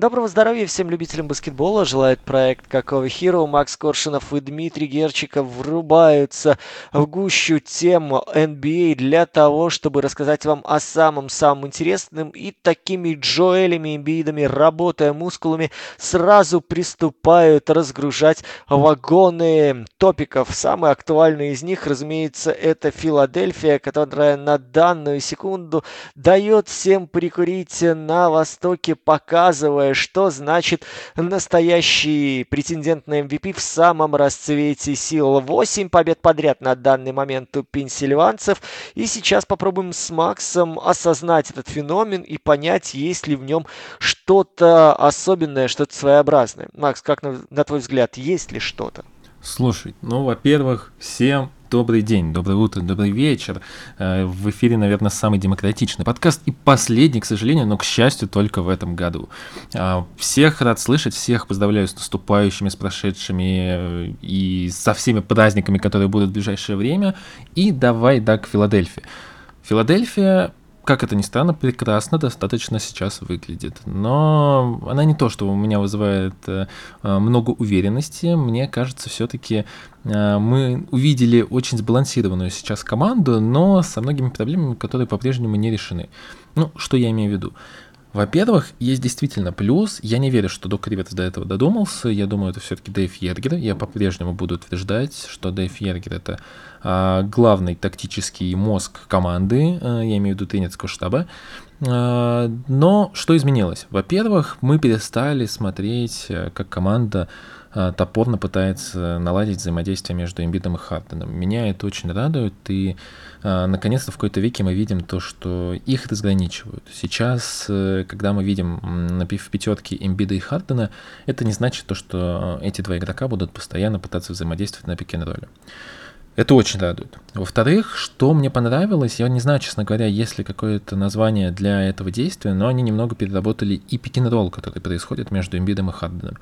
Доброго здоровья всем любителям баскетбола. Желает проект Какого Hero. Макс Коршинов и Дмитрий Герчиков врубаются в гущу тему NBA для того, чтобы рассказать вам о самом-самом интересном и такими Джоэлями Эмбидами, работая мускулами, сразу приступают разгружать вагоны топиков. Самый актуальный из них, разумеется, это Филадельфия, которая на данную секунду дает всем прикурить на Востоке, показывая что значит настоящий претендент на MVP в самом расцвете сил. 8 побед подряд на данный момент у пенсильванцев. И сейчас попробуем с Максом осознать этот феномен и понять, есть ли в нем что-то особенное, что-то своеобразное. Макс, как на, на твой взгляд, есть ли что-то? Слушай, ну, во-первых, всем Добрый день, доброе утро, добрый вечер. Э, в эфире, наверное, самый демократичный подкаст и последний, к сожалению, но, к счастью, только в этом году. А, всех рад слышать, всех поздравляю с наступающими, с прошедшими э, и со всеми праздниками, которые будут в ближайшее время. И давай, да, к Филадельфии. Филадельфия как это ни странно, прекрасно достаточно сейчас выглядит. Но она не то, что у меня вызывает э, много уверенности. Мне кажется, все-таки э, мы увидели очень сбалансированную сейчас команду, но со многими проблемами, которые по-прежнему не решены. Ну, что я имею в виду? Во-первых, есть действительно плюс. Я не верю, что Док Риверс до этого додумался. Я думаю, это все-таки Дэйв Ергер. Я по-прежнему буду утверждать, что Дэйв Ергер это а, главный тактический мозг команды, а, я имею в виду тренерского штаба. А, но что изменилось? Во-первых, мы перестали смотреть, э, как команда а, топорно пытается наладить взаимодействие между Эмбидом и Харденом. Меня это очень радует, и наконец-то в какой-то веке мы видим то, что их разграничивают. Сейчас, э, когда мы видим в пятерке Эмбида и Хардена, это не значит то, что эти два игрока будут постоянно пытаться взаимодействовать на пике-н-ролле. Это очень радует. Во-вторых, что мне понравилось, я не знаю, честно говоря, есть ли какое-то название для этого действия, но они немного переработали и пик-н-ролл, который происходит между Эмбидом и Харденом.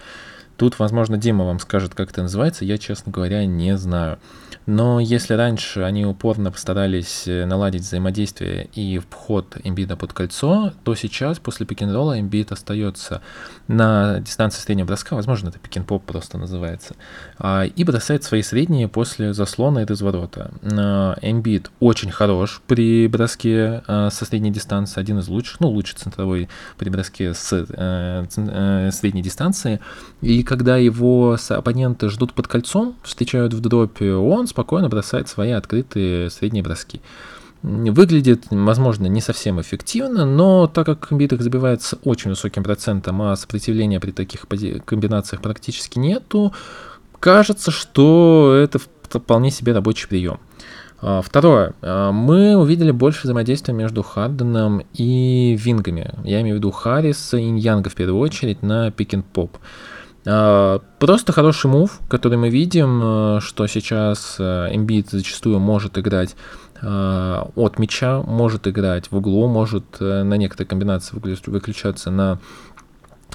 Тут, возможно, Дима вам скажет, как это называется, я, честно говоря, не знаю. Но если раньше они упорно постарались э, наладить взаимодействие и вход Эмбида под кольцо, то сейчас после пикинролла Эмбид остается на дистанции среднего броска, возможно, это пикинг-поп просто называется, а, и бросает свои средние после заслона и разворота. Эмбид очень хорош при броске а, со средней дистанции, один из лучших, ну, лучший центровой при броске с э, э, средней дистанции, и когда его оппоненты ждут под кольцом, встречают в дропе, он спокойно бросает свои открытые средние броски. Выглядит, возможно, не совсем эффективно, но так как биток забивается очень высоким процентом, а сопротивления при таких комбинациях практически нету, кажется, что это вполне себе рабочий прием. А, второе. А, мы увидели больше взаимодействия между Харденом и Вингами. Я имею в виду Харриса и Иньянга в первую очередь на пик-н-поп. поп просто хороший мув, который мы видим, э, что сейчас Эмбит зачастую может играть а, от мяча, может играть в углу, может э, на некоторые комбинации выключаться на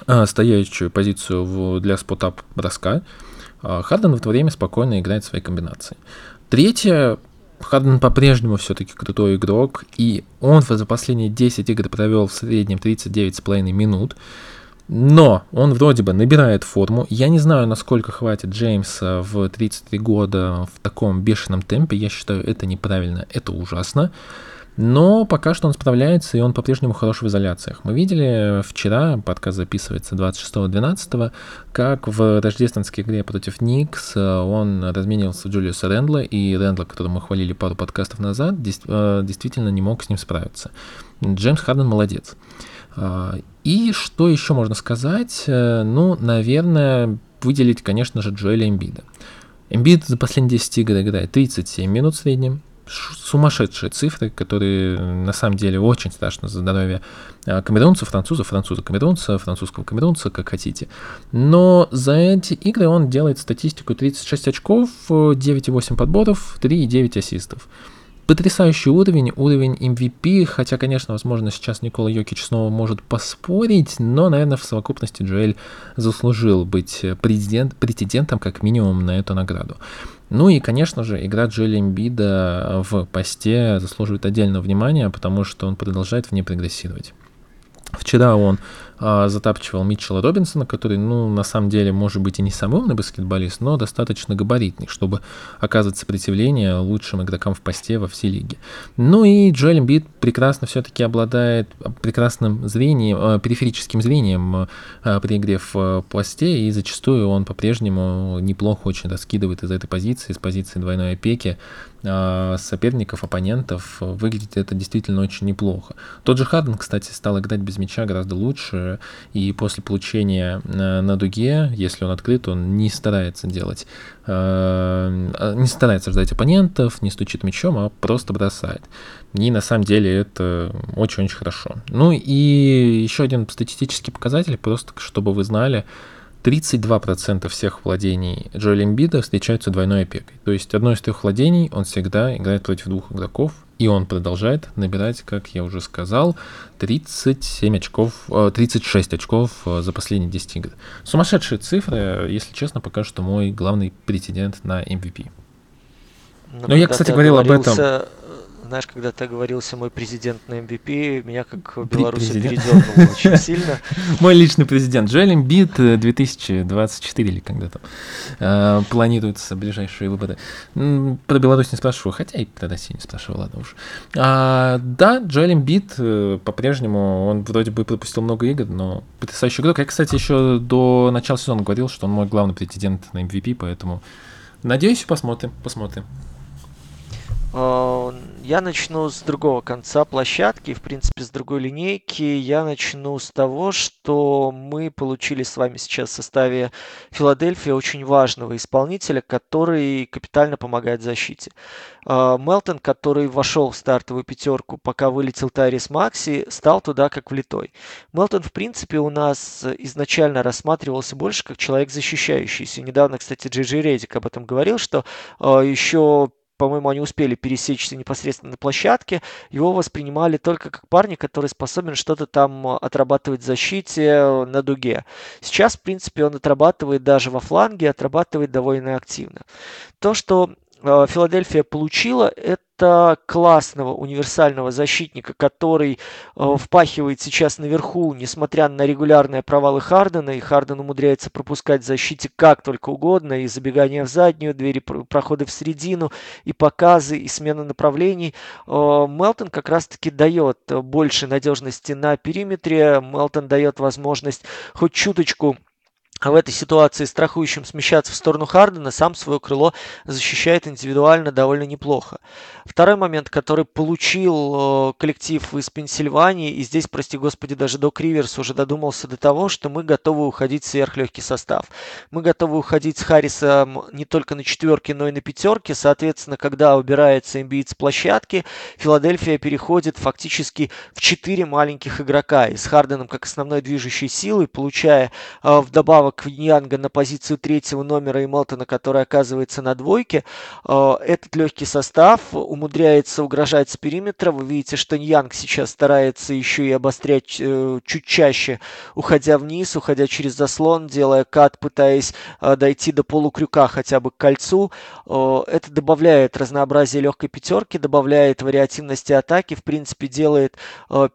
а, стоящую позицию для спотап броска. Харден в это время спокойно играет свои комбинации. Третье, Харден по-прежнему все-таки крутой игрок, и он за последние 10 игр провел в среднем 39,5 минут. Но он вроде бы набирает форму. Я не знаю, насколько хватит Джеймса в 33 года в таком бешеном темпе. Я считаю, это неправильно, это ужасно. Но пока что он справляется, и он по-прежнему хорош в изоляциях. Мы видели вчера, подкаст записывается 26.12, как в рождественской игре против Никс он разменивался в Джулиуса Рэндла, и Рэндла, которого мы хвалили пару подкастов назад, э, действительно не мог с ним справиться. Джеймс Харден молодец. А, и что еще можно сказать? Э, ну, наверное, выделить, конечно же, Джоэля Эмбида. Эмбид за последние 10 игр играет 37 минут в среднем. Сумасшедшие цифры, которые на самом деле очень страшно за здоровье а, камерунцев, французов, француза камерунца, французского камерунца, как хотите. Но за эти игры он делает статистику 36 очков, 9,8 подборов, 3,9 ассистов потрясающий уровень, уровень MVP, хотя, конечно, возможно, сейчас Никола Йокич снова может поспорить, но, наверное, в совокупности Джоэль заслужил быть президент, претендентом как минимум на эту награду. Ну и, конечно же, игра Джоэля Эмбида в посте заслуживает отдельного внимания, потому что он продолжает в ней прогрессировать. Вчера он а, затапчивал Митчелла Робинсона, который, ну, на самом деле, может быть и не самый умный баскетболист, но достаточно габаритный, чтобы оказывать сопротивление лучшим игрокам в посте во всей лиге. Ну и Джоэл Эмбит прекрасно все-таки обладает прекрасным зрением, э, периферическим зрением э, при игре в э, посте, и зачастую он по-прежнему неплохо очень раскидывает из этой позиции, из позиции двойной опеки, соперников, оппонентов, выглядит это действительно очень неплохо. Тот же Харден, кстати, стал играть без мяча гораздо лучше, и после получения на дуге, если он открыт, он не старается делать, не старается ждать оппонентов, не стучит мячом, а просто бросает. И на самом деле это очень-очень хорошо. Ну и еще один статистический показатель, просто чтобы вы знали, 32% всех владений Джоэля Эмбида встречаются двойной опекой. То есть одно из трех владений он всегда играет против двух игроков, и он продолжает набирать, как я уже сказал, 37 очков, 36 э, очков э, за последние 10 игр. Сумасшедшие цифры, если честно, пока что мой главный претендент на MVP. Но, Но я, кстати, говорил об этом знаешь, когда ты оговорился мой президент на MVP, меня как белоруса передернуло очень сильно. Мой личный президент Джоэл Эмбит 2024 или когда там э, планируются ближайшие выборы. Про Беларусь не спрашиваю, хотя и про Россию не спрашиваю, ладно уж. А, да, Джоэл Эмбит э, по-прежнему, он вроде бы пропустил много игр, но потрясающий игрок. Я, кстати, еще до начала сезона говорил, что он мой главный претендент на MVP, поэтому надеюсь, посмотрим, посмотрим. Я начну с другого конца площадки, в принципе, с другой линейки. Я начну с того, что мы получили с вами сейчас в составе Филадельфии очень важного исполнителя, который капитально помогает защите. Э, Мелтон, который вошел в стартовую пятерку, пока вылетел Тайрис Макси, стал туда как влитой. Мелтон, в принципе, у нас изначально рассматривался больше как человек защищающийся. Недавно, кстати, Джей Редик об этом говорил, что э, еще по-моему, они успели пересечься непосредственно на площадке, его воспринимали только как парня, который способен что-то там э, отрабатывать в защите э, на дуге. Сейчас, в принципе, он отрабатывает даже во фланге, отрабатывает довольно активно. То, что э, Филадельфия получила, это это классного универсального защитника, который э, впахивает сейчас наверху, несмотря на регулярные провалы Хардена, и Харден умудряется пропускать в защите как только угодно, и забегание в заднюю дверь, и проходы в середину, и показы, и смена направлений. Э, Мелтон как раз-таки дает больше надежности на периметре, Мелтон дает возможность хоть чуточку в этой ситуации страхующим смещаться в сторону Хардена, сам свое крыло защищает индивидуально довольно неплохо. Второй момент, который получил э, коллектив из Пенсильвании, и здесь, прости господи, даже Док Риверс уже додумался до того, что мы готовы уходить в сверхлегкий состав. Мы готовы уходить с Харрисом не только на четверке, но и на пятерке. Соответственно, когда убирается имбиит с площадки, Филадельфия переходит фактически в четыре маленьких игрока. И с Харденом как основной движущей силой, получая э, вдобавок Квиньянга на позицию третьего номера и Мелтона, который оказывается на двойке. Э, этот легкий состав умудряется угрожать с периметра. Вы видите, что Ньянг сейчас старается еще и обострять э, чуть чаще, уходя вниз, уходя через заслон, делая кат, пытаясь э, дойти до полукрюка хотя бы к кольцу. Это добавляет разнообразие легкой пятерки, добавляет вариативности атаки, в принципе, делает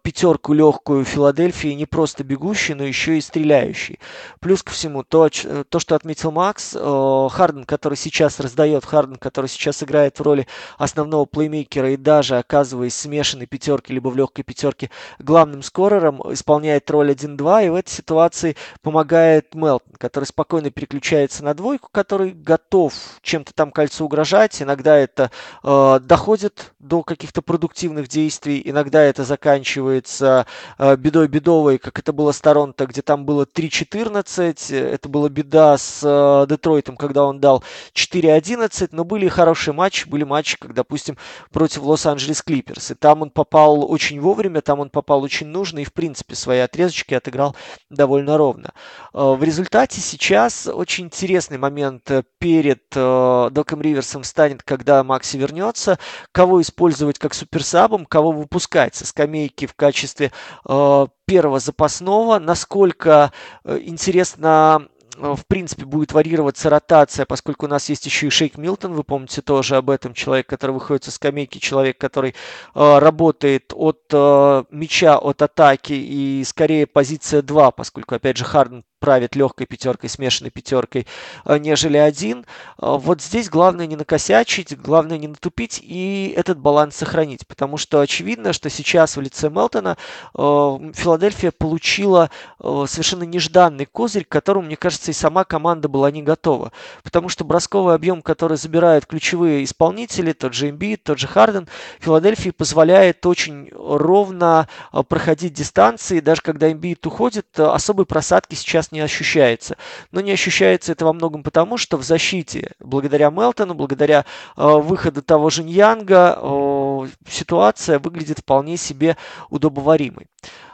пятерку легкую Филадельфии не просто бегущей, но еще и стреляющей. Плюс ко всему всему, то, то что отметил Макс, э, Харден, который сейчас раздает, Харден, который сейчас играет в роли основного плеймейкера и даже оказываясь смешанной пятерке, либо в легкой пятерке главным скорером, исполняет роль 1-2, и в этой ситуации помогает Мелтон, который спокойно переключается на двойку, который готов чем-то там кольцу угрожать, иногда это э, доходит до каких-то продуктивных действий, иногда это заканчивается э, бедой бедовой, как это было с Торонто, где там было 3-14, это была беда с э, Детройтом, когда он дал 4-11, но были хорошие матчи, были матчи, как, допустим, против Лос-Анджелес Клиперс, и там он попал очень вовремя, там он попал очень нужно, и, в принципе, свои отрезочки отыграл довольно ровно. Э, в результате сейчас очень интересный момент перед э, Доком Риверсом станет, когда Макси вернется, кого использовать как суперсабом, кого выпускать со скамейки в качестве первого запасного, насколько интересно в принципе, будет варьироваться ротация, поскольку у нас есть еще и Шейк Милтон, вы помните тоже об этом, человек, который выходит со скамейки, человек, который э, работает от э, мяча, от атаки и скорее позиция 2, поскольку, опять же, Харден правит легкой пятеркой, смешанной пятеркой, э, нежели один. Э, вот здесь главное не накосячить, главное не натупить и этот баланс сохранить, потому что очевидно, что сейчас в лице Мелтона э, Филадельфия получила совершенно нежданный козырь, к которому, мне кажется, и сама команда была не готова, потому что бросковый объем, который забирают ключевые исполнители, тот же Эмбит, тот же Харден, Филадельфии позволяет очень ровно проходить дистанции, даже когда Эмбит уходит, особой просадки сейчас не ощущается. Но не ощущается это во многом потому, что в защите, благодаря Мелтону, благодаря э, выходу того же Ньянга, э, ситуация выглядит вполне себе удобоваримой.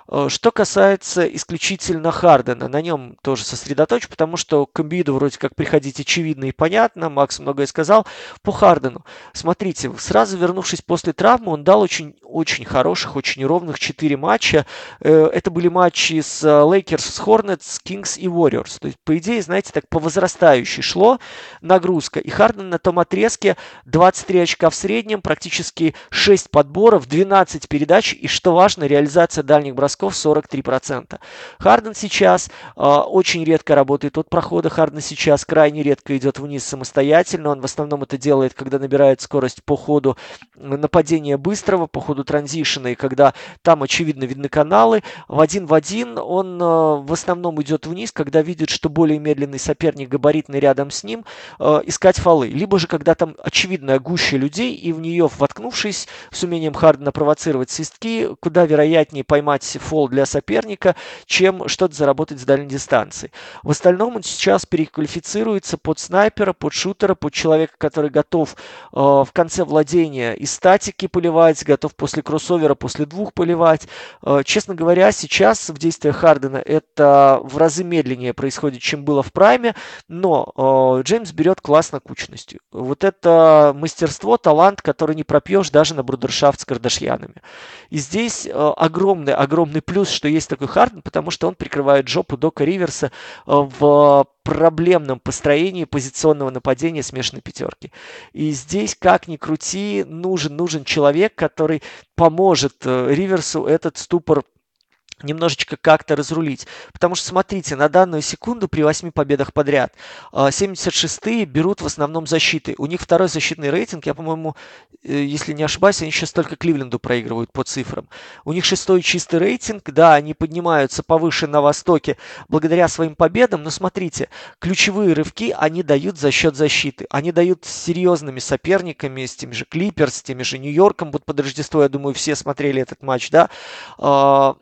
Э, что касается исключительно Хардена, на нем тоже сосредоточу, потому что к Эмбиду вроде как приходить очевидно и понятно, Макс многое сказал. По Хардену, смотрите, сразу вернувшись после травмы, он дал очень, очень хороших, очень ровных 4 матча. Э, это были матчи с Лейкерс, с Хорнетс, Кингс и Warriors. То есть, по идее, знаете, так по возрастающей шло нагрузка. И Харден на том отрезке 23 очка в среднем, практически 6 подборов, 12 передач и, что важно, реализация дальних бросков бросков 43%. Харден сейчас э, очень редко работает от прохода. Харден сейчас крайне редко идет вниз самостоятельно. Он в основном это делает, когда набирает скорость по ходу нападения быстрого, по ходу транзишена, и когда там очевидно видны каналы. В один в один он э, в основном идет вниз, когда видит, что более медленный соперник габаритный рядом с ним, э, искать фолы. Либо же, когда там очевидная гуща людей, и в нее воткнувшись с умением Хардена провоцировать свистки, куда вероятнее поймать фол для соперника, чем что-то заработать с дальней дистанции. В остальном он сейчас переквалифицируется под снайпера, под шутера, под человека, который готов э, в конце владения из статики поливать, готов после кроссовера, после двух поливать. Э, честно говоря, сейчас в действиях Хардена это в разы медленнее происходит, чем было в прайме, но э, Джеймс берет классно кучностью. Вот это мастерство, талант, который не пропьешь даже на брудершафт с Кардашьянами. И здесь огромный, огромный огромный плюс, что есть такой Харден, потому что он прикрывает жопу Дока Риверса э, в проблемном построении позиционного нападения смешанной пятерки. И здесь, как ни крути, нужен, нужен человек, который поможет э, Риверсу этот ступор немножечко как-то разрулить. Потому что, смотрите, на данную секунду при 8 победах подряд 76-е а, берут в основном защиты. У них второй защитный рейтинг, я, по-моему, э, если не ошибаюсь, они сейчас только Кливленду проигрывают по цифрам. У них шестой чистый рейтинг, да, они поднимаются повыше на Востоке благодаря своим победам, но смотрите, ключевые рывки они дают за счет защиты. Они дают с серьезными соперниками, с теми же Клиперс, с теми же Нью-Йорком, вот под Рождество, я думаю, все смотрели этот матч, да, а,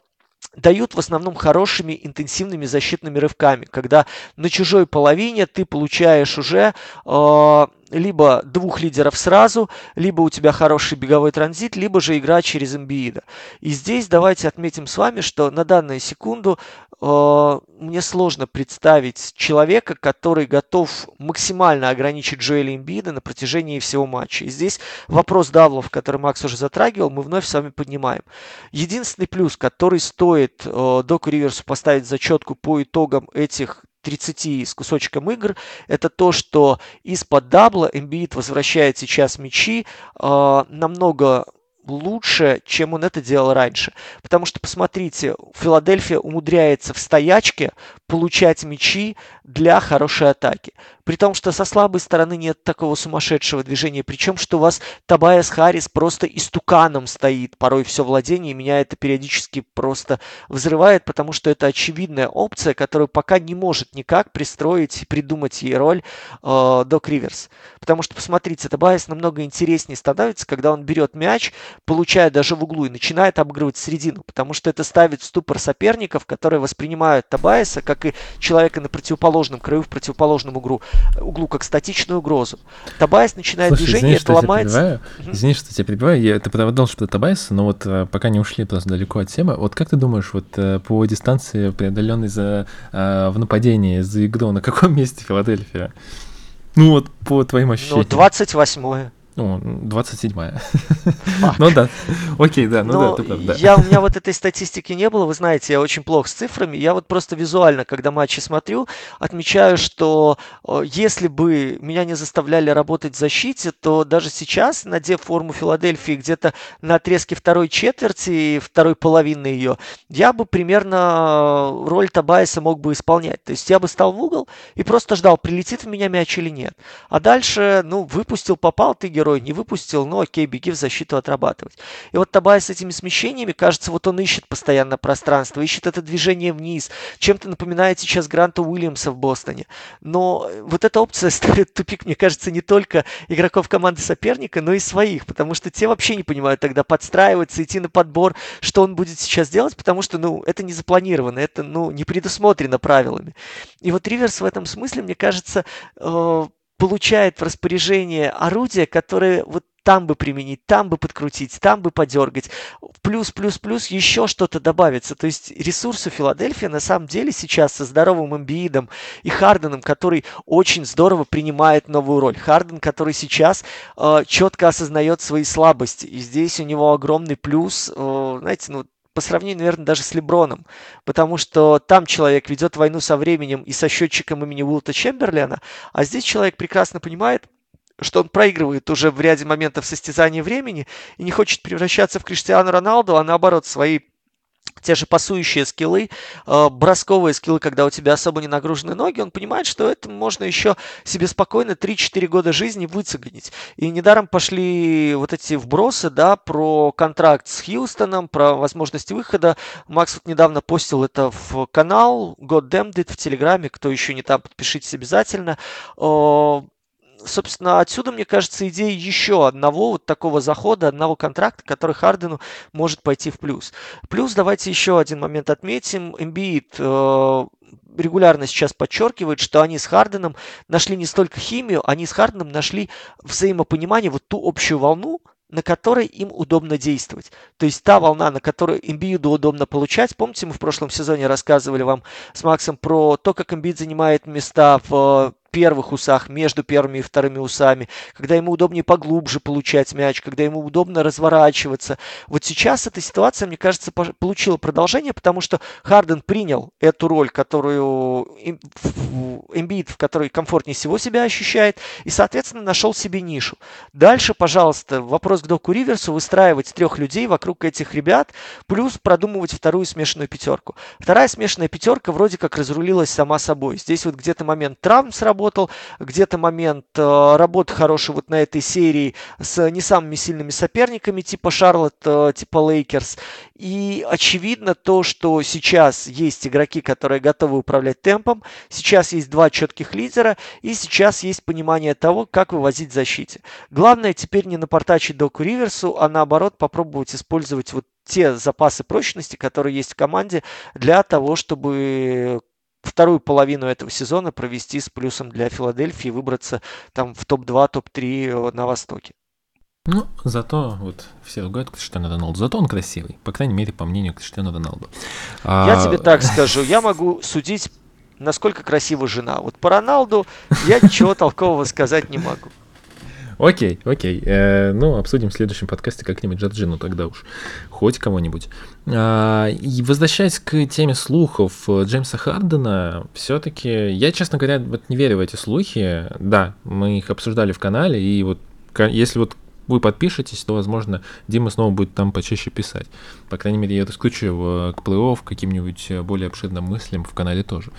дают в основном хорошими интенсивными защитными рывками, когда на чужой половине ты получаешь уже э, либо двух лидеров сразу, либо у тебя хороший беговой транзит, либо же игра через имбиида. И здесь давайте отметим с вами, что на данную секунду э, мне сложно представить человека, который готов максимально ограничить Джоэля Имбида на протяжении всего матча. И здесь вопрос даблов, который Макс уже затрагивал, мы вновь с вами поднимаем. Единственный плюс, который стоит э, Доку Риверсу поставить зачетку по итогам этих 30 с кусочком игр, это то, что из-под дабла Embiid возвращает сейчас мячи э, намного лучше, чем он это делал раньше. Потому что, посмотрите, Филадельфия умудряется в стоячке получать мячи для хорошей атаки. При том, что со слабой стороны нет такого сумасшедшего движения. Причем, что у вас Табайас Харрис просто истуканом стоит порой все владение. И меня это периодически просто взрывает, потому что это очевидная опция, которую пока не может никак пристроить и придумать ей роль э, Док Риверс. Потому что, посмотрите, Табайас намного интереснее становится, когда он берет мяч, получает даже в углу и начинает обыгрывать середину. Потому что это ставит в ступор соперников, которые воспринимают Табайса как и человека на противоположном краю, в противоположном углу углу как статичную угрозу. Табайс начинает Слушай, движение, извини, это ломается. Угу. Извини, что тебя перебиваю. Я, ты продолжил про Табайса, но вот э, пока не ушли просто далеко от темы. Вот как ты думаешь, вот э, по дистанции, преодоленной за, э, в нападении, за игру, на каком месте Филадельфия? Ну вот, по твоим ну, ощущениям. Ну, 28-е. О, 27-я. ну да. Окей, да, ну Но да, ты прав, да. Я, у меня вот этой статистики не было, вы знаете, я очень плохо с цифрами. Я вот просто визуально, когда матчи смотрю, отмечаю, что э, если бы меня не заставляли работать в защите, то даже сейчас, надев форму Филадельфии где-то на отрезке второй четверти, второй половины ее, я бы примерно роль Табайса мог бы исполнять. То есть я бы стал в угол и просто ждал, прилетит в меня мяч или нет. А дальше, ну, выпустил, попал, ты герой, не выпустил, ну окей, беги в защиту отрабатывать. И вот Табай с этими смещениями, кажется, вот он ищет постоянно пространство, ищет это движение вниз. Чем-то напоминает сейчас Гранта Уильямса в Бостоне. Но вот эта опция ставит тупик, мне кажется, не только игроков команды соперника, но и своих, потому что те вообще не понимают тогда подстраиваться, идти на подбор, что он будет сейчас делать, потому что, ну, это не запланировано, это, ну, не предусмотрено правилами. И вот Риверс в этом смысле, мне кажется, э, получает в распоряжение орудия, которые вот там бы применить, там бы подкрутить, там бы подергать. Плюс, плюс, плюс еще что-то добавится. То есть ресурсы Филадельфия на самом деле сейчас со здоровым Эмбиидом и Харденом, который очень здорово принимает новую роль. Харден, который сейчас э, четко осознает свои слабости. И здесь у него огромный плюс. Э, знаете, ну по сравнению, наверное, даже с Леброном, потому что там человек ведет войну со временем и со счетчиком имени Уилта Чемберлена, а здесь человек прекрасно понимает, что он проигрывает уже в ряде моментов состязания времени и не хочет превращаться в Криштиану Роналду, а наоборот свои те же пасующие скиллы, э, бросковые скиллы, когда у тебя особо не нагружены ноги, он понимает, что это можно еще себе спокойно 3-4 года жизни выцегонить. И недаром пошли вот эти вбросы, да, про контракт с Хьюстоном, про возможность выхода. Макс вот недавно постил это в канал God Damned It в Телеграме, кто еще не там, подпишитесь обязательно. Собственно, отсюда, мне кажется, идея еще одного вот такого захода, одного контракта, который Хардену может пойти в плюс. Плюс давайте еще один момент отметим. Эмбиид э, регулярно сейчас подчеркивает, что они с Харденом нашли не столько химию, они с Харденом нашли взаимопонимание, вот ту общую волну, на которой им удобно действовать. То есть та волна, на которой Эмбииду удобно получать. Помните, мы в прошлом сезоне рассказывали вам с Максом про то, как Эмбиид занимает места в первых усах, между первыми и вторыми усами, когда ему удобнее поглубже получать мяч, когда ему удобно разворачиваться. Вот сейчас эта ситуация, мне кажется, получила продолжение, потому что Харден принял эту роль, которую Эмбит, в которой комфортнее всего себя ощущает, и, соответственно, нашел себе нишу. Дальше, пожалуйста, вопрос к Доку Риверсу, выстраивать трех людей вокруг этих ребят, плюс продумывать вторую смешанную пятерку. Вторая смешанная пятерка вроде как разрулилась сама собой. Здесь вот где-то момент травм сработал, работал, где-то момент э, работы хороший вот на этой серии с не самыми сильными соперниками, типа Шарлотт, э, типа Лейкерс. И очевидно то, что сейчас есть игроки, которые готовы управлять темпом, сейчас есть два четких лидера, и сейчас есть понимание того, как вывозить в защите. Главное теперь не напортачить Доку Риверсу, а наоборот попробовать использовать вот те запасы прочности, которые есть в команде, для того, чтобы вторую половину этого сезона провести с плюсом для Филадельфии и выбраться там в топ-2, топ-3 э, на Востоке. Ну, зато вот все ругают Криштиану Роналду, зато он красивый, по крайней мере, по мнению Криштиану Роналду. Я а... тебе так скажу, я могу судить, насколько красива жена. Вот по Роналду я ничего толкового сказать не могу. Окей, окей. Э, ну, обсудим в следующем подкасте как-нибудь Джорджину тогда уж. Хоть кого-нибудь. А, и возвращаясь к теме слухов Джеймса Хардена, все-таки я, честно говоря, вот не верю в эти слухи. Да, мы их обсуждали в канале, и вот если вот вы подпишетесь, то, возможно, Дима снова будет там почаще писать. По крайней мере, я это исключу к плей-офф, каким-нибудь более обширным мыслям в канале тоже.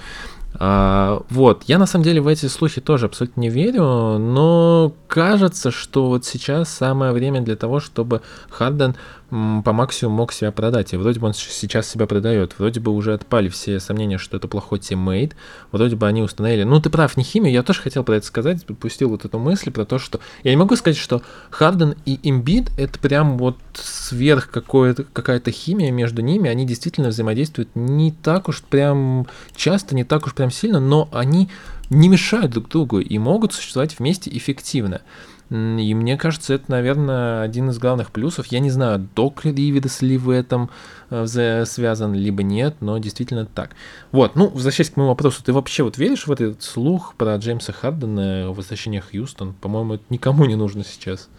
А, вот, я на самом деле в эти слухи тоже абсолютно не верю, но кажется, что вот сейчас самое время для того, чтобы Харден по максимуму мог себя продать. И вроде бы он сейчас себя продает. Вроде бы уже отпали все сомнения, что это плохой тиммейт. Вроде бы они установили. Ну, ты прав, не химию. Я тоже хотел про это сказать. Пустил вот эту мысль про то, что... Я не могу сказать, что Харден и Имбит это прям вот сверх какая-то химия между ними. Они действительно взаимодействуют не так уж прям часто, не так уж прям сильно, но они не мешают друг другу и могут существовать вместе эффективно. И мне кажется, это, наверное, один из главных плюсов. Я не знаю, Док Ривидес ли в этом э, связан, либо нет, но действительно так. Вот, ну, возвращаясь к моему вопросу, ты вообще вот веришь в этот слух про Джеймса Хардена, возвращение Хьюстон? По-моему, это никому не нужно сейчас.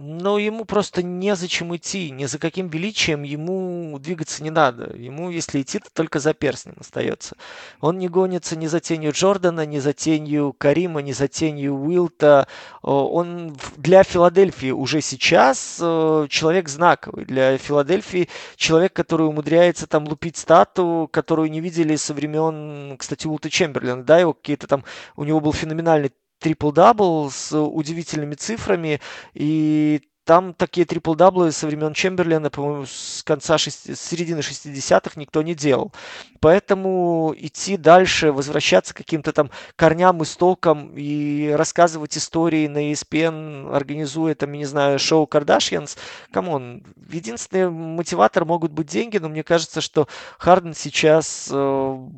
Но ему просто незачем идти, ни за каким величием ему двигаться не надо. Ему, если идти, то только за перстнем остается. Он не гонится ни за тенью Джордана, ни за тенью Карима, ни за тенью Уилта. Он для Филадельфии уже сейчас э, человек знаковый. Для Филадельфии человек, который умудряется там лупить стату, которую не видели со времен, кстати, Уилта Чемберлина. Да, его какие-то там, у него был феноменальный трипл-дабл с удивительными цифрами, и там такие трипл-даблы со времен Чемберлена, по-моему, с конца, шести, середины 60-х никто не делал. Поэтому идти дальше, возвращаться к каким-то там корням, истокам и рассказывать истории на ESPN, организуя там, я не знаю, шоу Кардашьянс, come on, единственный мотиватор могут быть деньги, но мне кажется, что Харден сейчас э,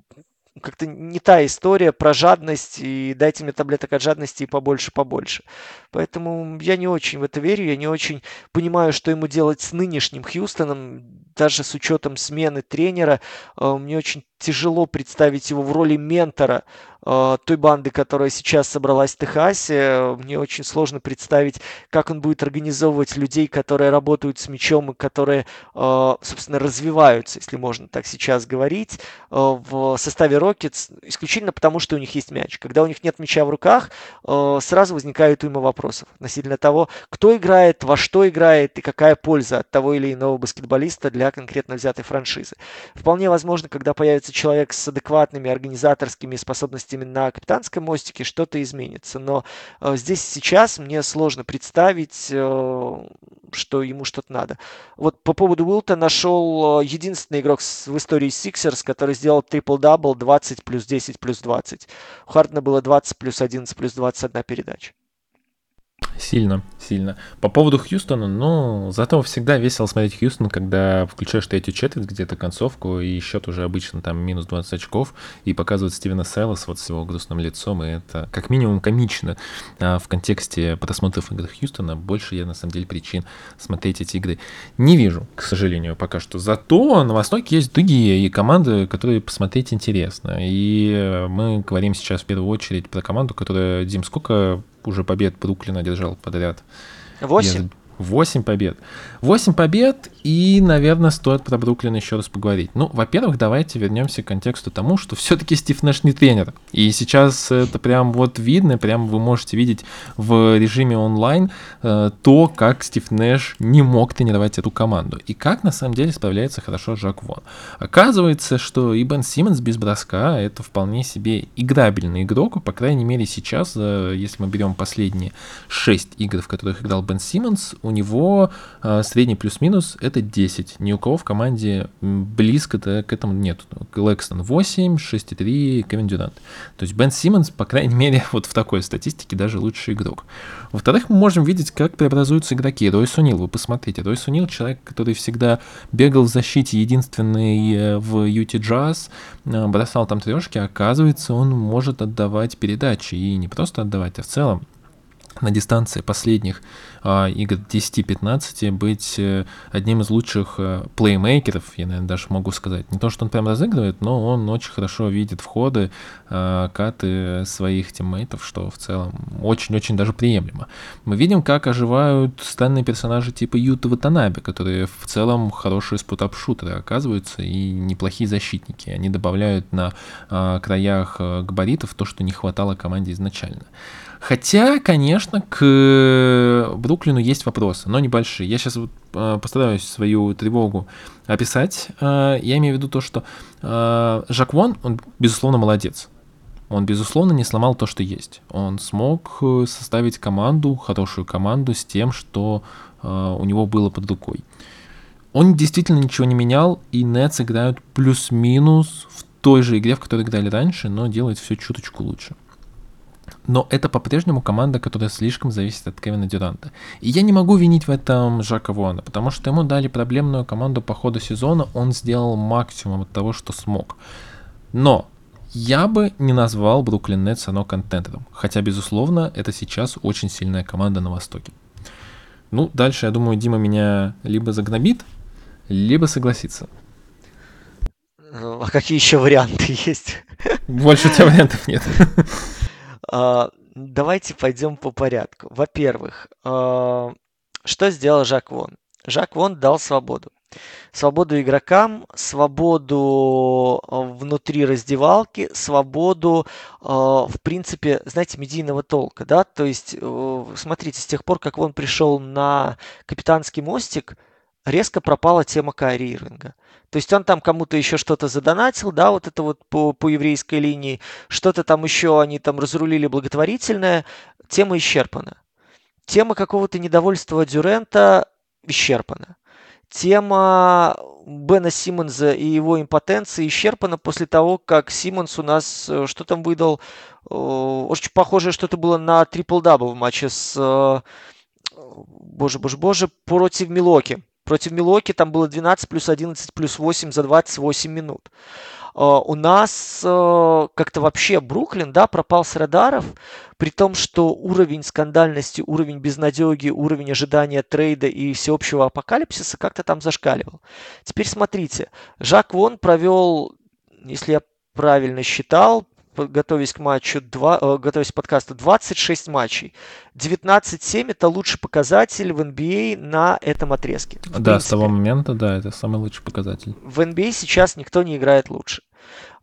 как-то не та история про жадность и дайте мне таблеток от жадности и побольше, побольше. Поэтому я не очень в это верю, я не очень понимаю, что ему делать с нынешним Хьюстоном, даже с учетом смены тренера. Э, мне очень тяжело представить его в роли ментора э, той банды, которая сейчас собралась в Техасе. Мне очень сложно представить, как он будет организовывать людей, которые работают с мячом и которые, э, собственно, развиваются, если можно так сейчас говорить, в составе Рокетс, исключительно потому, что у них есть мяч. Когда у них нет мяча в руках, сразу возникают уйма вопросов относительно того, кто играет, во что играет и какая польза от того или иного баскетболиста для конкретно взятой франшизы. Вполне возможно, когда появится человек с адекватными организаторскими способностями на капитанском мостике, что-то изменится. Но э, здесь сейчас мне сложно представить, э, что ему что-то надо. Вот по поводу Уилта нашел э, единственный игрок в истории Сиксерс, который сделал трипл-дабл 20 плюс 10 плюс 20. У Хардена было 20 плюс 11 плюс 21 передача. Сильно, сильно. По поводу Хьюстона, ну, зато всегда весело смотреть Хьюстон, когда включаешь третью четверть, где-то концовку, и счет уже обычно там минус 20 очков, и показывают Стивена Сайлос вот с его грустным лицом, и это как минимум комично а в контексте просмотров игр Хьюстона. Больше я, на самом деле, причин смотреть эти игры не вижу, к сожалению, пока что. Зато на Востоке есть другие и команды, которые посмотреть интересно. И мы говорим сейчас в первую очередь про команду, которая, Дим, сколько уже побед Бруклина держал подряд. Восемь? 8 побед. 8 побед, и, наверное, стоит про Бруклин еще раз поговорить. Ну, во-первых, давайте вернемся к контексту тому, что все-таки Стив Нэш не тренер. И сейчас это прям вот видно, прям вы можете видеть в режиме онлайн э, то, как Стив Нэш не мог тренировать эту команду. И как, на самом деле, справляется хорошо Жак Вон. Оказывается, что и Бен Симмонс без броска — это вполне себе играбельный игрок, по крайней мере, сейчас, э, если мы берем последние 6 игр, в которых играл Бен Симмонс, у него э, средний плюс-минус это 10. Ни у кого в команде близко-то к этому нет. Лэкстон 8, 6,3, Кевин Дюрант. То есть Бен Симмонс, по крайней мере, вот в такой статистике даже лучший игрок. Во-вторых, мы можем видеть, как преобразуются игроки. Рой Сунил, вы посмотрите. Рой Сунил человек, который всегда бегал в защите, единственный э, в Юти Джаз, э, бросал там трешки, оказывается, он может отдавать передачи. И не просто отдавать, а в целом на дистанции последних а, игр 10-15 быть э, одним из лучших э, плеймейкеров, я, наверное, даже могу сказать. Не то, что он прям разыгрывает, но он очень хорошо видит входы, э, каты своих тиммейтов, что в целом очень-очень даже приемлемо. Мы видим, как оживают странные персонажи типа Юта Ватанаби, которые в целом хорошие спутап-шутеры оказываются и неплохие защитники. Они добавляют на э, краях э, габаритов то, что не хватало команде изначально. Хотя, конечно, к Бруклину есть вопросы, но небольшие. Я сейчас вот, э, постараюсь свою тревогу описать. Э, я имею в виду то, что э, Жак Вон, он, безусловно, молодец. Он, безусловно, не сломал то, что есть. Он смог составить команду, хорошую команду с тем, что у него было под рукой. Он действительно ничего не менял, и Нетс играют плюс-минус в той же игре, в которой играли раньше, но делает все чуточку лучше но это по-прежнему команда, которая слишком зависит от Кевина Дюранта. И я не могу винить в этом Жака Вона, потому что ему дали проблемную команду по ходу сезона, он сделал максимум от того, что смог. Но Я бы не назвал Бруклин Нетс оно контентером, хотя, безусловно, это сейчас очень сильная команда на Востоке. Ну, дальше, я думаю, Дима меня либо загнобит, либо согласится. А какие еще варианты есть? Больше у тебя вариантов нет. А, давайте пойдем по порядку. Во-первых, а, что сделал Жак Вон? Жак Вон дал свободу. Свободу игрокам, свободу внутри раздевалки, свободу, в принципе, знаете, медийного толка, да, то есть, э, смотрите, с тех пор, как он пришел на капитанский мостик, резко пропала тема Кайри Ирвинга. То есть он там кому-то еще что-то задонатил, да, вот это вот по, по еврейской линии, что-то там еще они там разрулили благотворительное, тема исчерпана. Тема какого-то недовольства Дюрента исчерпана. Тема Бена Симмонса и его импотенции исчерпана после того, как Симмонс у нас, э, что там выдал, э, очень похоже что-то было на трипл-дабл в матче с, э, боже, боже, боже, против Милуоки. Против Милуоки там было 12 плюс 11 плюс 8 за 28 минут. Э, у нас э, как-то вообще Бруклин, да, пропал с радаров, при том, что уровень скандальности, уровень безнадеги, уровень ожидания трейда и всеобщего апокалипсиса как-то там зашкаливал. Теперь смотрите, Жак Вон провел, если я правильно считал, готовясь к матчу, 2, э, готовясь к подкасту, 26 матчей. 19-7 это лучший показатель в NBA а на этом отрезке. Да, принципе. с того момента, да, это самый лучший показатель. В NBA а сейчас никто не играет лучше.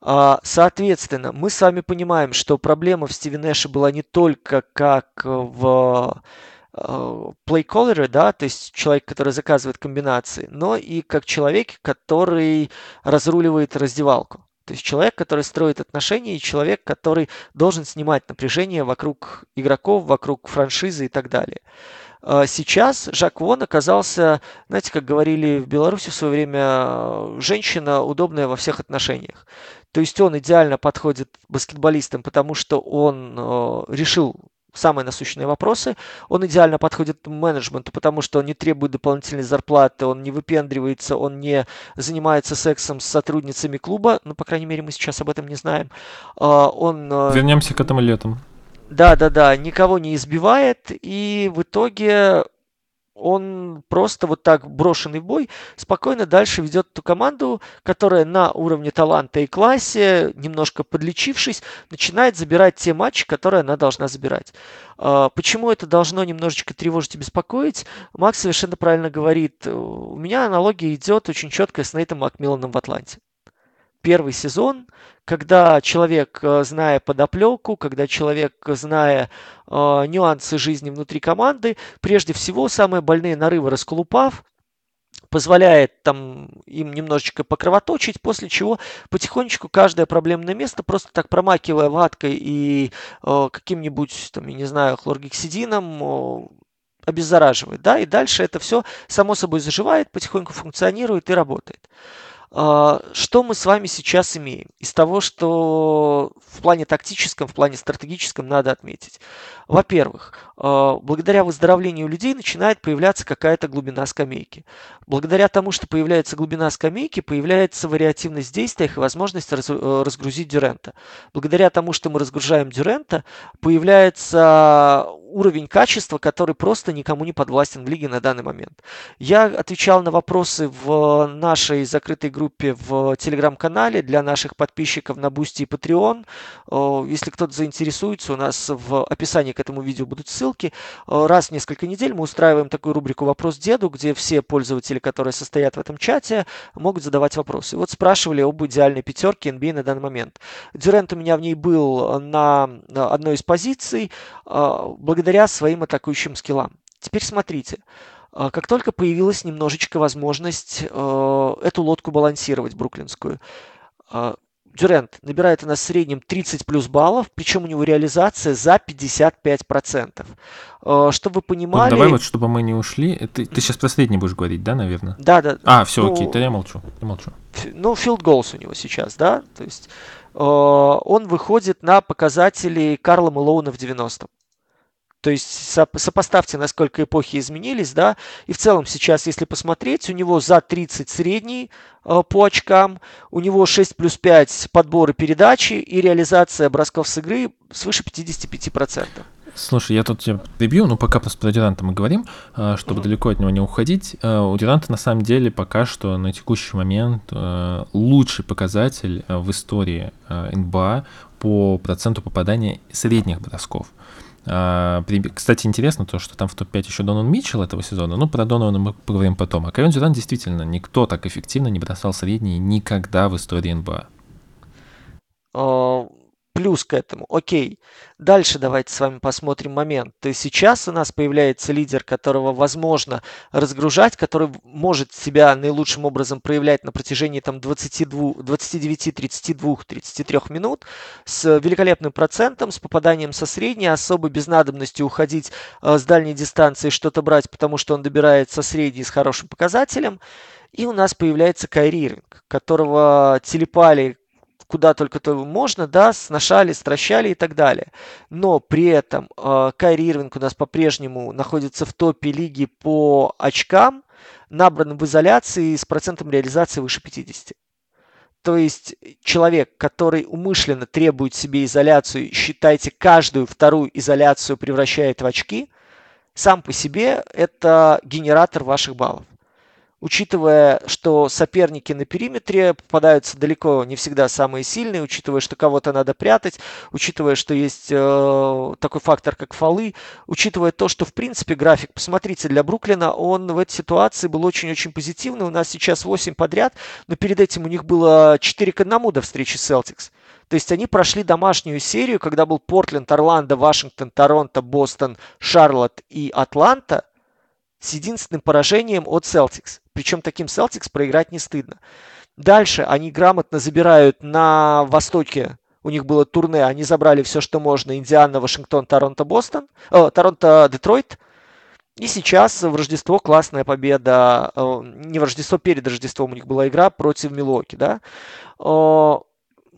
А, соответственно, мы с вами понимаем, что проблема в Стиве Нэше была не только как в плейколлеры, э, да, то есть человек, который заказывает комбинации, но и как человек, который разруливает раздевалку. То есть человек, который строит отношения, и человек, который должен снимать напряжение вокруг игроков, вокруг франшизы и так далее. А сейчас Жак Вон оказался, знаете, как говорили в Беларуси в свое время, женщина удобная во всех отношениях. То есть он идеально подходит баскетболистам, потому что он э, решил самые насущные вопросы. Он идеально подходит менеджменту, потому что он не требует дополнительной зарплаты, он не выпендривается, он не занимается сексом с сотрудницами клуба. Ну, по крайней мере, мы сейчас об этом не знаем. А, он... Э, Вернемся к этому летом. Да, да, да, никого не избивает, и в итоге он просто вот так брошенный в бой спокойно дальше ведет эту команду, которая на уровне таланта и классе, немножко подлечившись, начинает забирать те матчи, которые она должна забирать. А, почему это должно немножечко тревожить и беспокоить? Макс совершенно правильно говорит. У меня аналогия идет очень четко с Нейтом Макмилланом в Атланте первый сезон, когда человек, э, зная подоплеку, когда человек, зная э, нюансы жизни внутри команды, прежде всего самые больные нарывы расколупав, позволяет там им немножечко покровоточить, после чего потихонечку каждое проблемное место просто так промакивая ваткой и э, каким-нибудь, там, я не знаю, хлоргексидином, э, обеззараживает, да, и дальше это все само собой заживает, потихоньку функционирует и работает. А, что мы с вами сейчас имеем? Из того, что в плане тактическом, в плане стратегическом надо отметить. Во-первых, а, благодаря выздоровлению людей начинает появляться какая-то глубина скамейки. Благодаря тому, что появляется глубина скамейки, появляется вариативность действий и возможность э, разгрузить Дюрента. Благодаря тому, что мы разгружаем Дюрента, появляется уровень качества, который просто никому не подвластен в лиге на данный момент. Я отвечал на вопросы в нашей закрытой группе в телеграм-канале для наших подписчиков на Бусти и Patreon. Если кто-то заинтересуется, у нас в описании к этому видео будут ссылки. Раз в несколько недель мы устраиваем такую рубрику «Вопрос деду», где все пользователи, которые состоят в этом чате, могут задавать вопросы. Вот спрашивали об идеальной пятерке NBA на данный момент. Дюрент у меня в ней был на одной из позиций. Благодаря своим атакующим скиллам. Теперь смотрите. А, как только появилась немножечко возможность э, эту лодку балансировать, бруклинскую, э, Дюрент набирает у нас в среднем 30 плюс баллов, причем у него реализация за 55%. Э, чтобы вы понимали... Вот давай вот, чтобы мы не ушли. Ты, ты сейчас последний будешь говорить, да, наверное? Да, да. А, все, ну, окей, то я молчу. Я молчу. Ну, field goals у него сейчас, да? То есть э, он выходит на показатели Карла Мэлоуна в 90 То есть сопоставьте, насколько эпохи изменились, да, и в целом сейчас, если посмотреть, у него за 30 средний э, по очкам, у него 6 плюс 5 подборы передачи и реализация бросков с игры свыше 55%. Слушай, я тут тебя прибью, но пока просто про Дюранта мы говорим, э, чтобы mm-hmm. далеко от него не уходить. Э, у Дюранта на самом деле пока что на текущий момент э, лучший показатель в истории НБА по проценту попадания средних бросков. А, кстати, интересно то, что там в топ-5 еще Донан Митчелл этого сезона. Ну, про Донована мы поговорим потом. А Карен Дюран действительно никто так эффективно не бросал средние никогда в истории НБА плюс к этому. Окей. Дальше давайте с вами посмотрим момент. То есть сейчас у нас появляется лидер, которого возможно разгружать, который может себя наилучшим образом проявлять на протяжении там 22, 29, 32, 33 минут с великолепным процентом, с попаданием со средней, особо без надобности уходить э, с дальней дистанции что-то брать, потому что он добирает со средней с хорошим показателем. И у нас появляется Кайри Ирвинг, которого телепали куда только то можно, да, сношали, стращали и так далее. Но при этом э, Кайри Ирвинг у нас по-прежнему находится в топе лиги по очкам, набранным в изоляции с процентом реализации выше 50. То есть человек, который умышленно требует себе изоляцию, считайте, каждую вторую изоляцию превращает в очки, сам по себе это генератор ваших баллов учитывая, что соперники на периметре попадаются далеко не всегда самые сильные, учитывая, что кого-то надо прятать, учитывая, что есть э, такой фактор, как фолы, учитывая то, что, в принципе, график, посмотрите, для Бруклина, он в этой ситуации был очень-очень позитивный. У нас сейчас 8 подряд, но перед этим у них было 4 к 1 до встречи Celtics. То есть они прошли домашнюю серию, когда был Портленд, Орландо, Вашингтон, Торонто, Бостон, Шарлотт и Атланта – с единственным поражением от Celtics. Причем таким Celtics проиграть не стыдно. Дальше они грамотно забирают на востоке у них было турне, они забрали все, что можно. Индиана, Вашингтон, Торонто, Бостон. Э, Торонто, Детройт. И сейчас в Рождество классная победа. Э, не в Рождество, перед Рождеством у них была игра против Милоки, да. Э,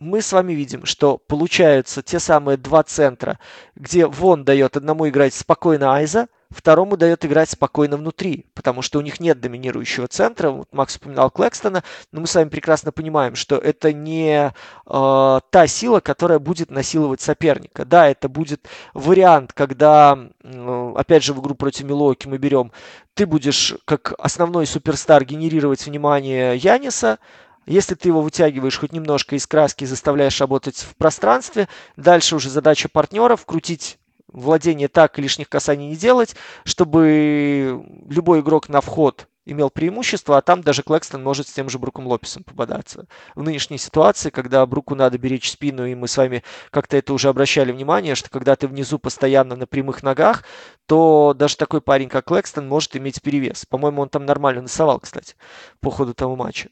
мы с вами видим, что получаются те самые два центра, где Вон дает одному играть спокойно Айза, Второму дает играть спокойно внутри, потому что у них нет доминирующего центра. Вот Макс упоминал Клэкстона, но мы с вами прекрасно понимаем, что это не э, та сила, которая будет насиловать соперника. Да, это будет вариант, когда, э, опять же, в игру против Милоки мы берем, ты будешь как основной суперстар генерировать внимание Яниса, если ты его вытягиваешь хоть немножко из краски и заставляешь работать в пространстве, дальше уже задача партнеров крутить владение так лишних касаний не делать, чтобы любой игрок на вход имел преимущество, а там даже Клэкстон может с тем же Бруком Лопесом попадаться. В нынешней ситуации, когда Бруку надо беречь спину, и мы с вами как-то это уже обращали внимание, что когда ты внизу постоянно на прямых ногах, то даже такой парень, как Клэкстон, может иметь перевес. По-моему, он там нормально носовал, кстати, по ходу того матча.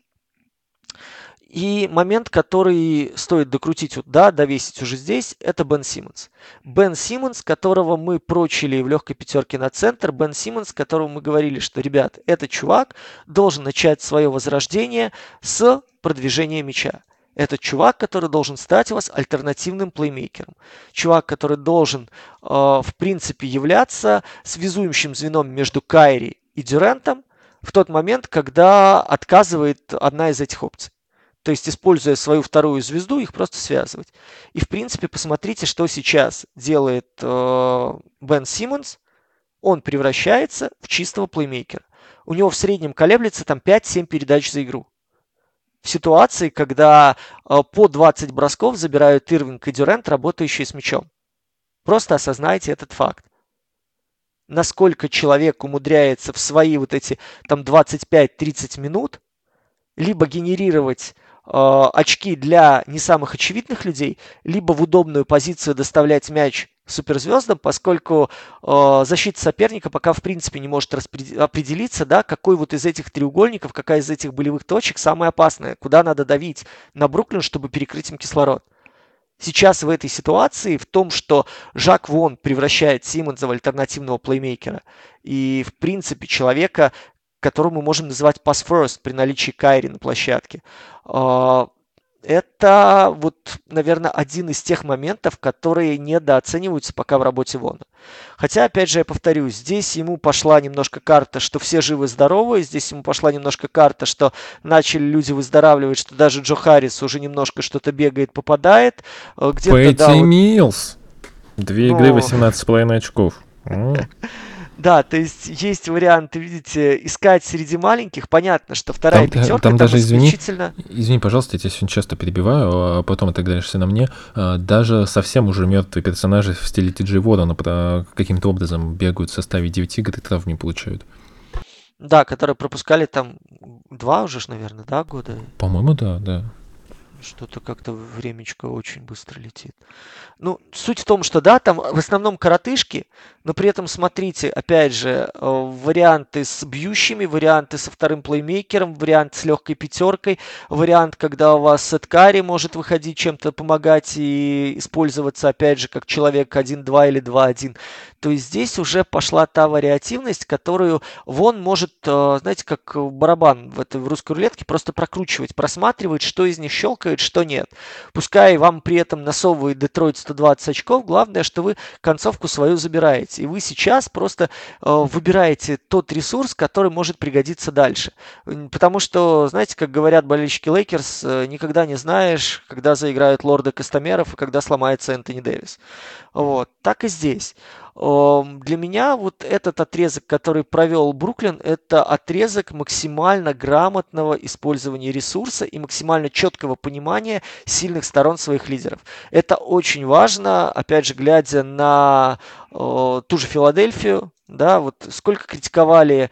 И момент, который стоит докрутить, да, довесить уже здесь, это Бен Симмонс. Бен Симмонс, которого мы прочили в легкой пятерке на центр, Бен Симмонс, которому мы говорили, что, ребят, этот чувак должен начать свое возрождение с продвижения мяча. Это чувак, который должен стать у вас альтернативным плеймейкером. Чувак, который должен, э, в принципе, являться связующим звеном между Кайри и Дюрентом в тот момент, когда отказывает одна из этих опций. То есть, используя свою вторую звезду, их просто связывать. И, в принципе, посмотрите, что сейчас делает э, Бен Симмонс. Он превращается в чистого плеймейкера. У него в среднем колеблется там 5-7 передач за игру. В ситуации, когда э, по 20 бросков забирают Ирвинг и Дюрент, работающие с мячом. Просто осознайте этот факт. Насколько человек умудряется в свои вот эти там 25-30 минут либо генерировать очки для не самых очевидных людей, либо в удобную позицию доставлять мяч суперзвездам, поскольку э, защита соперника пока в принципе не может определиться, да, какой вот из этих треугольников, какая из этих болевых точек самая опасная, куда надо давить на Бруклин, чтобы перекрыть им кислород. Сейчас в этой ситуации, в том, что Жак Вон превращает Симмонса в альтернативного плеймейкера и, в принципе, человека, которого мы можем называть pass first при наличии Кайри на площадке. А, это вот, наверное, один из тех моментов, которые недооцениваются пока в работе Вона. Хотя, опять же, я повторюсь, здесь ему пошла немножко карта, что все живы-здоровы, здесь ему пошла немножко карта, что начали люди выздоравливать, что даже Джо Харрис уже немножко что-то бегает, попадает. Э, где-то, Пэтти да, вот... Милс. Две игры, 18,5 очков. Да, то есть есть варианты, видите, искать среди маленьких. Понятно, что вторая там, пятерка там, там даже исключительно... извини, извини, пожалуйста, я тебя сегодня часто перебиваю, а потом ты говоришься на мне. А, даже совсем уже мертвые персонажи в стиле Ти Ворона каким-то образом бегают в составе 9 игр и трав не получают. Да, которые пропускали там два уже, наверное, да, года? По-моему, да, да. Что-то как-то времечко очень быстро летит. Ну, суть в том, что да, там в основном коротышки, но при этом смотрите, опять же, э, варианты с бьющими, варианты со вторым плеймейкером, вариант с легкой пятеркой, вариант, когда у вас сеткари может выходить чем-то помогать и использоваться, опять же, как человек 1-2 или 2-1. То здесь уже пошла та вариативность, которую вон может, э, знаете, как барабан в этой в русской рулетке, просто прокручивать, просматривать, что из них щелкает, что нет. Пускай вам при этом насовывает Детройт 120 очков. Главное, что вы концовку свою забираете. И вы сейчас просто э, выбираете тот ресурс, который может пригодиться дальше. Потому что, знаете, как говорят болельщики Лейкерс, э, никогда не знаешь, когда заиграют лорды Костомеров и когда сломается Энтони Дэвис. Вот. Так и здесь. Для меня вот этот отрезок, который провел Бруклин, это отрезок максимально грамотного использования ресурса и максимально четкого понимания сильных сторон своих лидеров. Это очень важно, опять же, глядя на ту же Филадельфию, да, вот сколько критиковали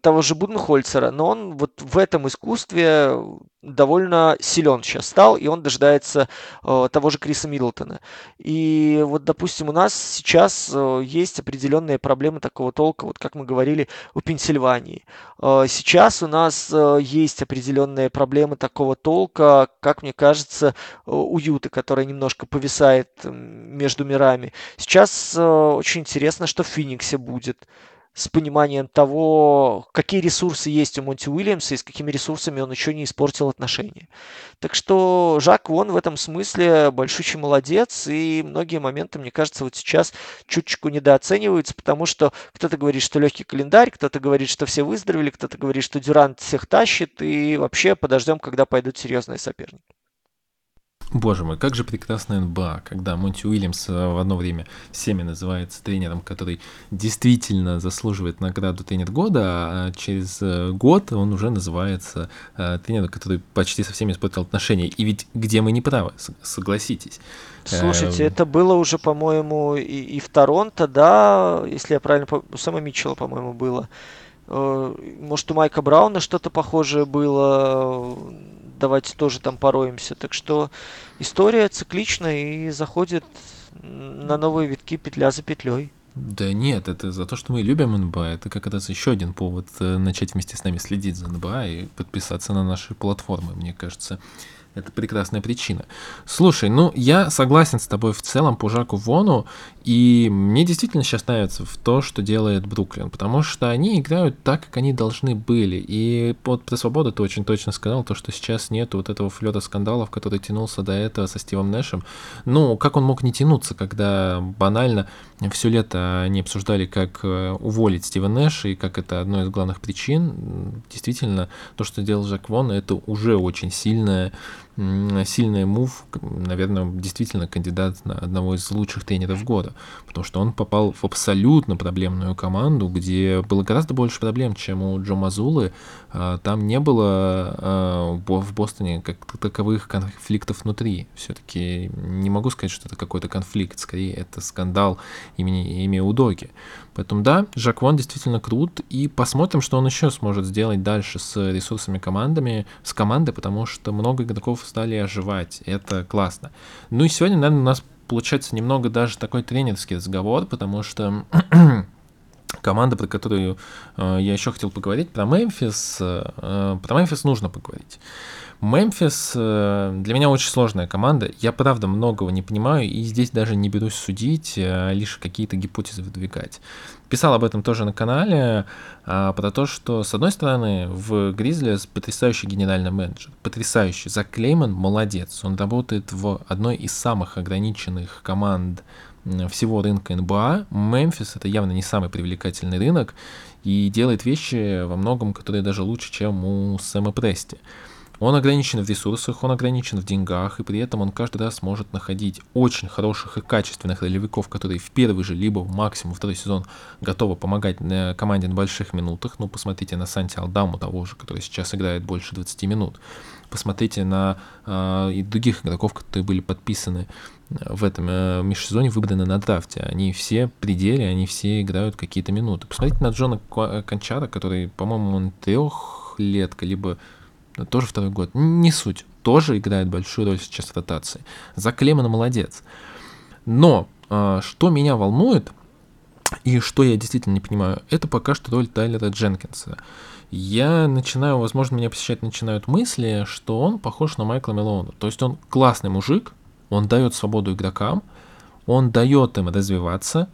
того же Буденхольцера, но он вот в этом искусстве довольно силен сейчас стал, и он дожидается э, того же Криса Миддлтона. И вот, допустим, у нас сейчас э, есть определенные проблемы такого толка, вот как мы говорили, у Пенсильвании. Э, сейчас у нас э, есть определенные проблемы такого толка, как мне кажется, э, у Юты, которая немножко повисает между мирами. Сейчас э, очень интересно, что в Фениксе будет с пониманием того, какие ресурсы есть у Монти Уильямса и с какими ресурсами он еще не испортил отношения. Так что Жак Вон в этом смысле большущий молодец, и многие моменты, мне кажется, вот сейчас чуточку недооцениваются, потому что кто-то говорит, что легкий календарь, кто-то говорит, что все выздоровели, кто-то говорит, что Дюрант всех тащит, и вообще подождем, когда пойдут серьезные соперники. Боже мой, как же прекрасная НБА, когда Монти Уильямс э, в одно время всеми называется тренером, который действительно заслуживает награду тренер года, а через э, год он уже называется э, тренером, который почти со всеми испортил отношения. И ведь где мы не правы, согласитесь. Слушайте, это было уже, по-моему, и, и в Торонто, да, если я правильно помню, у Сэма Митчелла, по-моему, было. Может, у Майка Брауна что-то похожее было давайте тоже там пороемся. Так что история цикличная и заходит на новые витки петля за петлей. Да нет, это за то, что мы любим НБА. Это как раз еще один повод э, начать вместе с нами следить за НБА и подписаться на наши платформы. Мне кажется, это прекрасная причина. Слушай, ну я согласен с тобой в целом по Жаку Вону, и мне действительно сейчас нравится в то, что делает Бруклин, потому что они играют так, как они должны были. И вот про свободу ты очень точно сказал, то, что сейчас нет вот этого флета скандалов, который тянулся до этого со Стивом Нэшем. Ну, как он мог не тянуться, когда банально все лето они обсуждали, как э, уволить Стива Нэша, и как это одно из главных причин. Действительно, то, что делал Жак Вон, это уже очень сильная сильный мув, наверное, действительно кандидат на одного из лучших тренеров года, потому что он попал в абсолютно проблемную команду, где было гораздо больше проблем, чем у Джо Мазулы. А, там не было а, в Бостоне как таковых конфликтов внутри. Все-таки не могу сказать, что это какой-то конфликт, скорее это скандал имени, имени Удоки. Поэтому да, Жак Вон действительно крут, и посмотрим, что он еще сможет сделать дальше с ресурсами командами, с командой, потому что много игроков стали оживать, это классно. Ну и сегодня, наверное, у нас получается немного даже такой тренерский разговор, потому что команда, про которую э, я еще хотел поговорить, про Мемфис, э, про Мемфис нужно поговорить. Мемфис э, для меня очень сложная команда. Я правда многого не понимаю, и здесь даже не берусь судить, а лишь какие-то гипотезы выдвигать. писал об этом тоже на канале, про то, что, с одной стороны, в Гризлис потрясающий генеральный менеджер, потрясающий. Зак Клейман молодец, он работает в одной из самых ограниченных команд всего рынка НБА. Мемфис это явно не самый привлекательный рынок и делает вещи во многом, которые даже лучше, чем у Сэма Прести. Он ограничен в ресурсах, он ограничен в деньгах, и при этом он каждый раз может находить очень хороших и качественных ролевиков, которые в первый же, либо максимум второй сезон готовы помогать э, команде на больших минутах. Ну, посмотрите на Санти Алдаму того же, который сейчас играет больше 20 минут. Посмотрите на э, и других игроков, которые были подписаны в этом э, межсезоне, выбраны на драфте. Они все при они все играют какие-то минуты. Посмотрите на Джона Кончара, который, по-моему, он трехлетка, либо тоже второй год, не суть, тоже играет большую роль сейчас в ротации. За Клемана молодец. Но а, что меня волнует, и что я действительно не понимаю, это пока что роль Тайлера Дженкинса. Я начинаю, возможно, меня посещать начинают мысли, что он похож на Майкла Мелоуна. То есть он классный мужик, он дает свободу игрокам, он дает им развиваться,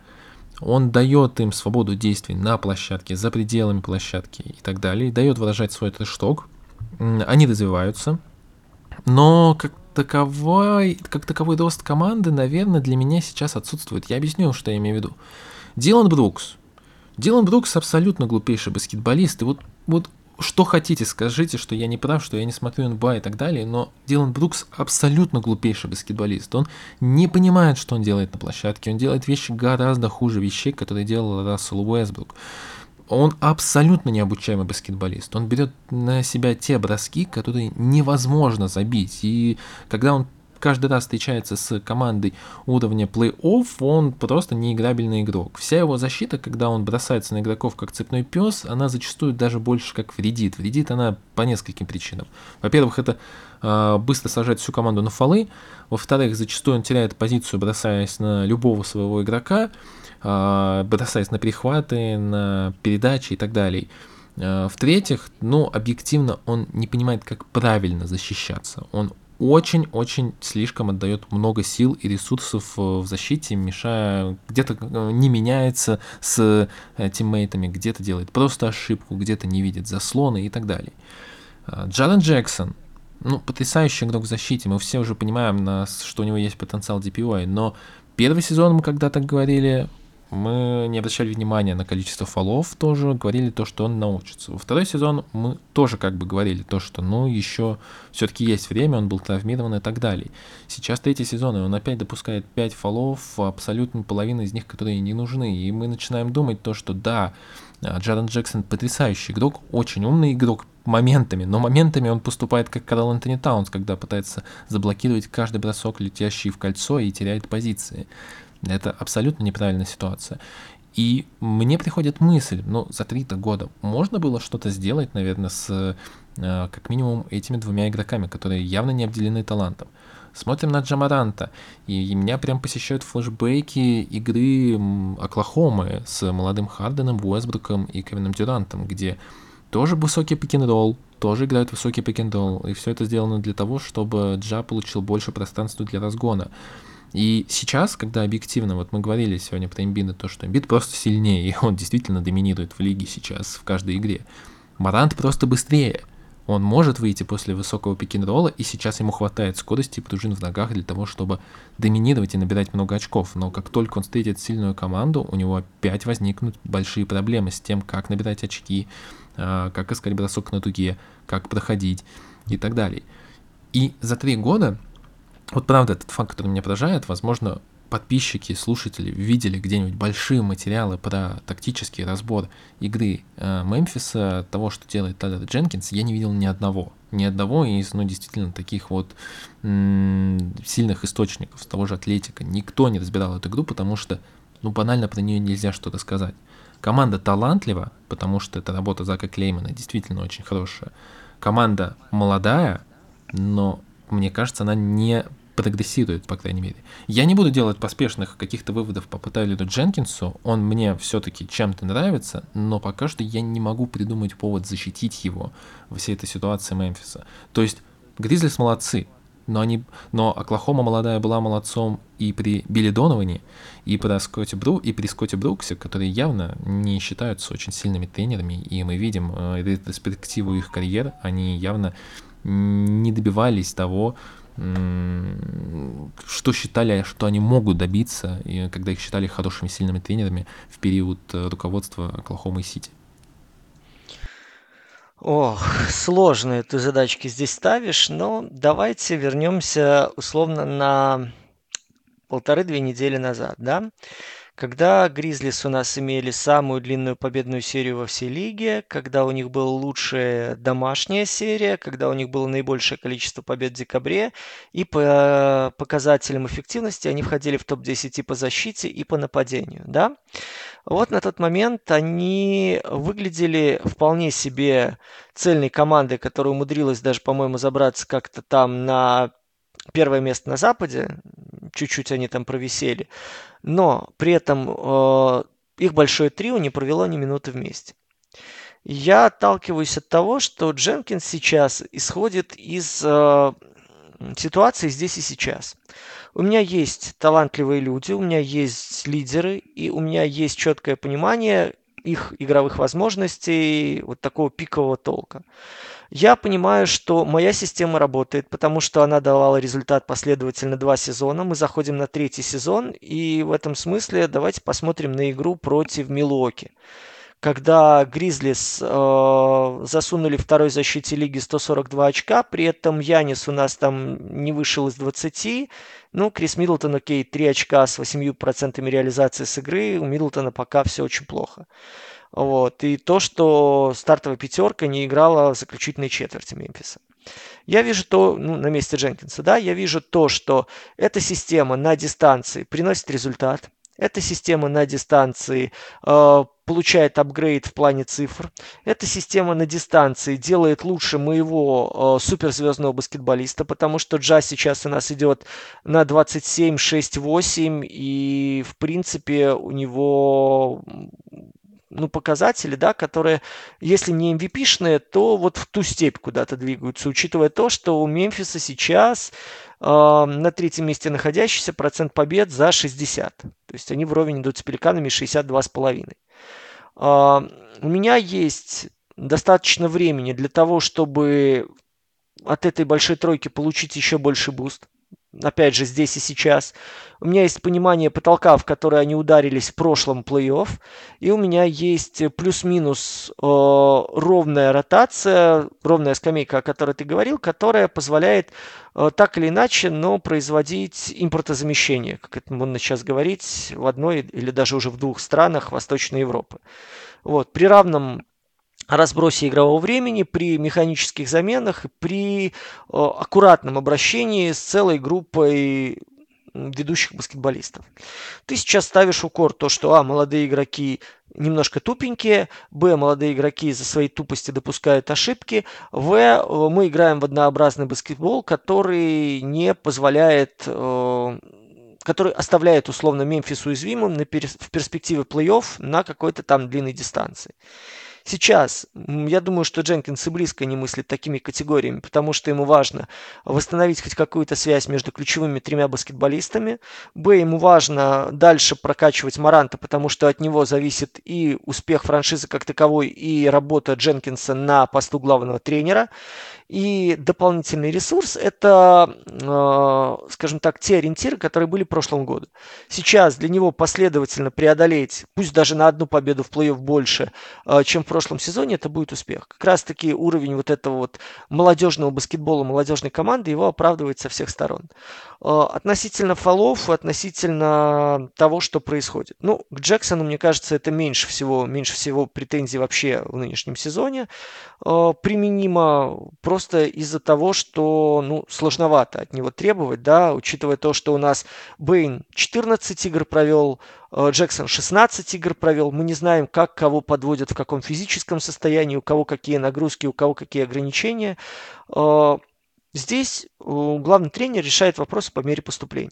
он дает им свободу действий на площадке, за пределами площадки и так далее, дает выражать свой трэшток, они развиваются, но как таковой, как таковой рост команды, наверное, для меня сейчас отсутствует. Я объясню, что я имею в виду. Дилан Брукс. Дилан Брукс абсолютно глупейший баскетболист. И вот, вот что хотите, скажите, что я не прав, что я не смотрю НБА и так далее, но Дилан Брукс абсолютно глупейший баскетболист. Он не понимает, что он делает на площадке. Он делает вещи гораздо хуже вещей, которые делал Рассел Уэсбрук он абсолютно необучаемый баскетболист. Он берет на себя те броски, которые невозможно забить. И когда он каждый раз встречается с командой уровня плей-офф, он просто неиграбельный игрок. Вся его защита, когда он бросается на игроков как цепной пес, она зачастую даже больше как вредит. Вредит она по нескольким причинам. Во-первых, это э, быстро сажать всю команду на фолы. Во-вторых, зачастую он теряет позицию, бросаясь на любого своего игрока, э, бросаясь на перехваты, на передачи и так далее. Э, в-третьих, ну, объективно он не понимает, как правильно защищаться. Он очень-очень слишком отдает много сил и ресурсов э, в защите, мешая, где-то э, не меняется с э, тиммейтами, где-то делает просто ошибку, где-то не видит заслоны и так далее. Джарен Джексон, ну, потрясающий игрок в защите, мы все уже понимаем, что у него есть потенциал DPOI, но первый сезон мы когда-то говорили, мы не обращали внимания на количество фолов тоже, говорили то, что он научится. Во второй сезон мы тоже как бы говорили то, что ну еще все-таки есть время, он был травмирован и так далее. Сейчас третий сезон, и он опять допускает 5 фолов, абсолютно половина из них, которые не нужны. И мы начинаем думать то, что да, Джарен Джексон потрясающий игрок, очень умный игрок моментами, но моментами он поступает как Карл Антони Таунс, когда пытается заблокировать каждый бросок, летящий в кольцо и теряет позиции. Это абсолютно неправильная ситуация. И мне приходит мысль, ну, за три-то года можно было что-то сделать, наверное, с э, как минимум этими двумя игроками, которые явно не обделены талантом. Смотрим на Джамаранта, и, и меня прям посещают флешбеки игры Оклахомы с молодым Харденом, Уэсбруком и Кевином Дюрантом, где тоже высокий пик-н-ролл, тоже играют высокий пик-н-ролл, и все это сделано для того, чтобы Джа получил больше пространства для разгона. И сейчас, когда объективно, вот мы говорили сегодня про Эмбида, то, что Эмбид просто сильнее, и он действительно доминирует в лиге сейчас в каждой игре. Марант просто быстрее. Он может выйти после высокого пик-н-ролла, и сейчас ему хватает скорости и пружин в ногах для того, чтобы доминировать и набирать много очков. Но как только он встретит сильную команду, у него опять возникнут большие проблемы с тем, как набирать очки, а, как искать бросок на дуге, как проходить и так далее. И за три года вот правда, этот факт, который меня поражает, возможно, подписчики, слушатели видели где-нибудь большие материалы про тактический разбор игры э, Мемфиса, того, что делает Тайлер Дженкинс, я не видел ни одного. Ни одного из, ну, действительно, таких вот м- сильных источников, с того же Атлетика. Никто не разбирал эту игру, потому что, ну, банально про нее нельзя что-то сказать. Команда талантлива, потому что это работа Зака Клеймана действительно очень хорошая. Команда молодая, но мне кажется, она не прогрессирует, по крайней мере. Я не буду делать поспешных каких-то выводов по Тайлеру Дженкинсу, он мне все-таки чем-то нравится, но пока что я не могу придумать повод защитить его во всей этой ситуации Мемфиса. То есть Гризлис молодцы, но, они, но Оклахома молодая была молодцом и при Билли Доноване, и, при Скотте Бру, и при Скотте Бруксе, которые явно не считаются очень сильными тренерами, и мы видим э, ретроспективу их карьер, они явно не добивались того, что считали, что они могут добиться, и когда их считали хорошими, сильными тренерами в период э, руководства Оклахомы Сити. Ох, сложные ты задачки здесь ставишь, но давайте вернемся условно на полторы-две недели назад, да? Когда Гризлис у нас имели самую длинную победную серию во всей лиге, когда у них была лучшая домашняя серия, когда у них было наибольшее количество побед в декабре, и по показателям эффективности они входили в топ-10 и по защите, и по нападению, да? Вот на тот момент они выглядели вполне себе цельной командой, которая умудрилась даже, по-моему, забраться как-то там на первое место на Западе, чуть-чуть они там провисели, но при этом э, их большое трио не провело ни минуты вместе. Я отталкиваюсь от того, что Дженкинс сейчас исходит из э, ситуации здесь и сейчас. У меня есть талантливые люди, у меня есть лидеры, и у меня есть четкое понимание их игровых возможностей, вот такого пикового толка. Я понимаю, что моя система работает, потому что она давала результат последовательно два сезона. Мы заходим на третий сезон, и в этом смысле давайте посмотрим на игру против Милуоки когда Гризлис э, засунули второй защите лиги 142 очка, при этом Янис у нас там не вышел из 20, ну, Крис Миддлтон, окей, 3 очка с 8% реализации с игры, у Миддлтона пока все очень плохо. Вот. И то, что стартовая пятерка не играла в заключительной четверти Мемфиса. Я вижу то, ну, на месте Дженкинса, да, я вижу то, что эта система на дистанции приносит результат. Эта система на дистанции э, получает апгрейд в плане цифр. Эта система на дистанции делает лучше моего э, суперзвездного баскетболиста, потому что Джа сейчас у нас идет на 27, 6, 8, и в принципе у него ну, показатели, да, которые, если не MVP-шные, то вот в ту степь куда-то двигаются, учитывая то, что у Мемфиса сейчас э, на третьем месте находящийся процент побед за 60. То есть они вровень идут с пеликанами 62,5. Э, у меня есть достаточно времени для того, чтобы от этой большой тройки получить еще больше boost опять же, здесь и сейчас. У меня есть понимание потолка, в который они ударились в прошлом плей-офф. И у меня есть плюс-минус э, ровная ротация, ровная скамейка, о которой ты говорил, которая позволяет э, так или иначе, но производить импортозамещение, как это можно сейчас говорить, в одной или даже уже в двух странах Восточной Европы. Вот. При равном разбросе игрового времени, при механических заменах, при э, аккуратном обращении с целой группой ведущих баскетболистов. Ты сейчас ставишь укор то, что а, молодые игроки немножко тупенькие, б, молодые игроки из-за своей тупости допускают ошибки, в, э, мы играем в однообразный баскетбол, который не позволяет э, который оставляет условно Мемфис уязвимым на пер- в перспективе плей-офф на какой-то там длинной дистанции. Сейчас, я думаю, что Дженкинс и близко не мыслит такими категориями, потому что ему важно восстановить хоть какую-то связь между ключевыми тремя баскетболистами. Б, ему важно дальше прокачивать Маранта, потому что от него зависит и успех франшизы как таковой, и работа Дженкинса на посту главного тренера. И дополнительный ресурс – это, э, скажем так, те ориентиры, которые были в прошлом году. Сейчас для него последовательно преодолеть, пусть даже на одну победу в плей-офф больше, э, чем в прошлом сезоне, это будет успех. Как раз таки уровень вот этого вот молодежного баскетбола, молодежной команды его оправдывает со всех сторон. Э, относительно фолов, относительно того, что происходит. Ну, к Джексону, мне кажется, это меньше всего, меньше всего претензий вообще в нынешнем сезоне. Применимо просто просто из-за того, что ну, сложновато от него требовать, да, учитывая то, что у нас Бэйн 14 игр провел, э, Джексон 16 игр провел, мы не знаем, как кого подводят, в каком физическом состоянии, у кого какие нагрузки, у кого какие ограничения. Э, здесь э, главный тренер решает вопросы по мере поступления.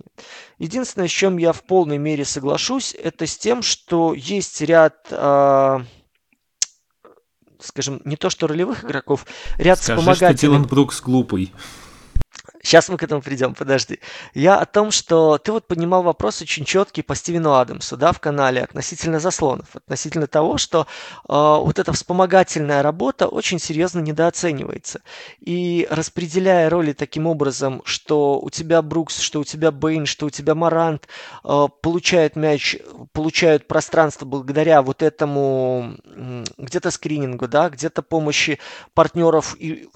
Единственное, с чем я в полной мере соглашусь, это с тем, что есть ряд скажем, не то что ролевых игроков, ряд Скажи, вспомогательных... что Дилан Брукс глупый. Сейчас мы к этому придем, подожди. Я о том, что ты вот поднимал вопрос очень четкий по Стивену Адамсу, да, в канале относительно заслонов, относительно того, что э, вот эта вспомогательная работа очень серьезно недооценивается. И распределяя роли таким образом, что у тебя Брукс, что у тебя Бейн, что у тебя Марант э, получают мяч, получают пространство благодаря вот этому где-то скринингу, да, где-то помощи партнеров и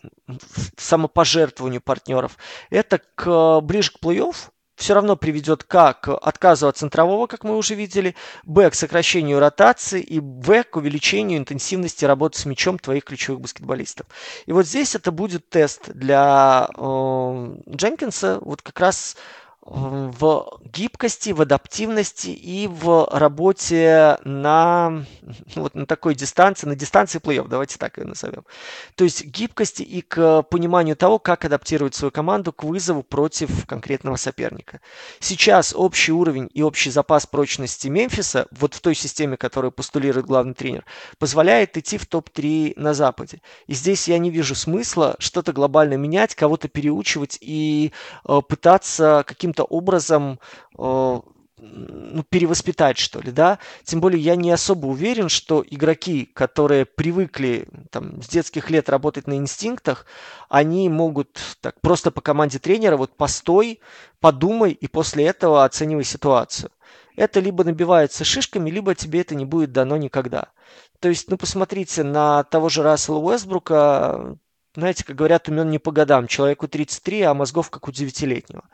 самопожертвованию партнеров, это к, ближе к плей-офф все равно приведет к, к отказу от центрового, как мы уже видели, б, к сокращению ротации и в, к увеличению интенсивности работы с мячом твоих ключевых баскетболистов. И вот здесь это будет тест для э, Дженкинса, вот как раз в гибкости, в адаптивности и в работе на, вот на такой дистанции, на дистанции плей-офф, давайте так ее назовем. То есть гибкости и к пониманию того, как адаптировать свою команду к вызову против конкретного соперника. Сейчас общий уровень и общий запас прочности Мемфиса, вот в той системе, которую постулирует главный тренер, позволяет идти в топ-3 на Западе. И здесь я не вижу смысла что-то глобально менять, кого-то переучивать и э, пытаться каким каким-то образом э, ну, перевоспитать, что ли, да. Тем более я не особо уверен, что игроки, которые привыкли там, с детских лет работать на инстинктах, они могут так просто по команде тренера вот постой, подумай и после этого оценивай ситуацию. Это либо набивается шишками, либо тебе это не будет дано никогда. То есть, ну, посмотрите на того же Рассела Уэсбрука, знаете, как говорят, умен не по годам. Человеку 33, а мозгов как у девятилетнего.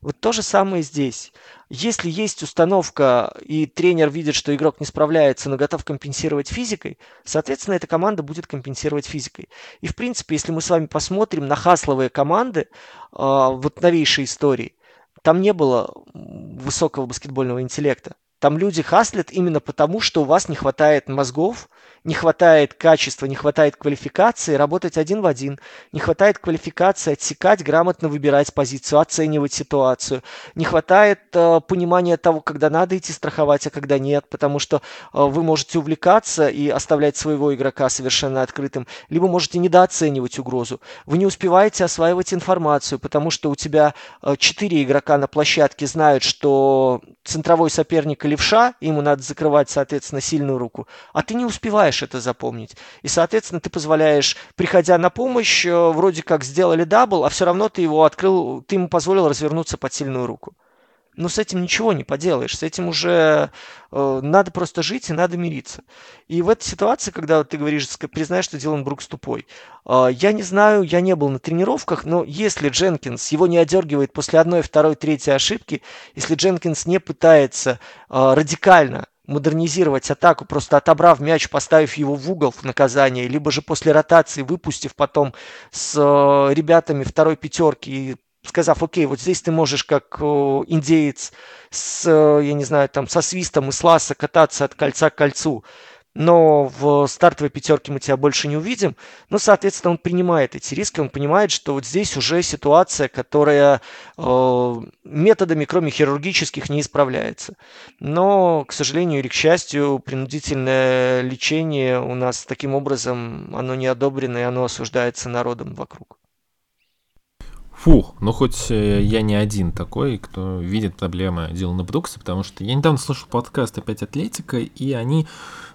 Вот то же самое здесь. Если есть установка, и тренер видит, что игрок не справляется, но готов компенсировать физикой, соответственно, эта команда будет компенсировать физикой. И, в принципе, если мы с вами посмотрим на хасловые команды, э, вот новейшей истории, там не было высокого баскетбольного интеллекта. Там люди хаслят именно потому, что у вас не хватает мозгов, не хватает качества, не хватает квалификации работать один в один, не хватает квалификации отсекать, грамотно выбирать позицию, оценивать ситуацию, не хватает э, понимания того, когда надо идти страховать, а когда нет, потому что э, вы можете увлекаться и оставлять своего игрока совершенно открытым, либо можете недооценивать угрозу. Вы не успеваете осваивать информацию, потому что у тебя э, четыре игрока на площадке знают, что центровой соперник левша, ему надо закрывать, соответственно, сильную руку, а ты не успеваешь успеваешь это запомнить. И, соответственно, ты позволяешь, приходя на помощь, э, вроде как сделали double, а все равно ты его открыл, ты ему позволил развернуться под сильную руку. Но с этим ничего не поделаешь, с этим уже э, надо просто жить и надо мириться. И в этой ситуации, когда ты говоришь, признаешь, что Дилан Брукс тупой, э, я не знаю, я не был на тренировках, но если Дженкинс его не одергивает после одной, второй, третьей ошибки, если Дженкинс не пытается э, радикально модернизировать атаку, просто отобрав мяч, поставив его в угол в наказание, либо же после ротации выпустив потом с э, ребятами второй пятерки и сказав, окей, вот здесь ты можешь как э, индеец с, э, я не знаю, там со свистом и с ласа кататься от кольца к кольцу, но в стартовой пятерке мы тебя больше не увидим. Ну, соответственно, он принимает эти риски, он понимает, что вот здесь уже ситуация, которая э, методами, кроме хирургических, не исправляется. Но, к сожалению или к счастью, принудительное лечение у нас таким образом, оно не одобрено и оно осуждается народом вокруг. Фух, ну хоть э, я не один такой, кто видит проблемы Дилана Брукса, потому что я недавно слушал подкаст опять Атлетика, и они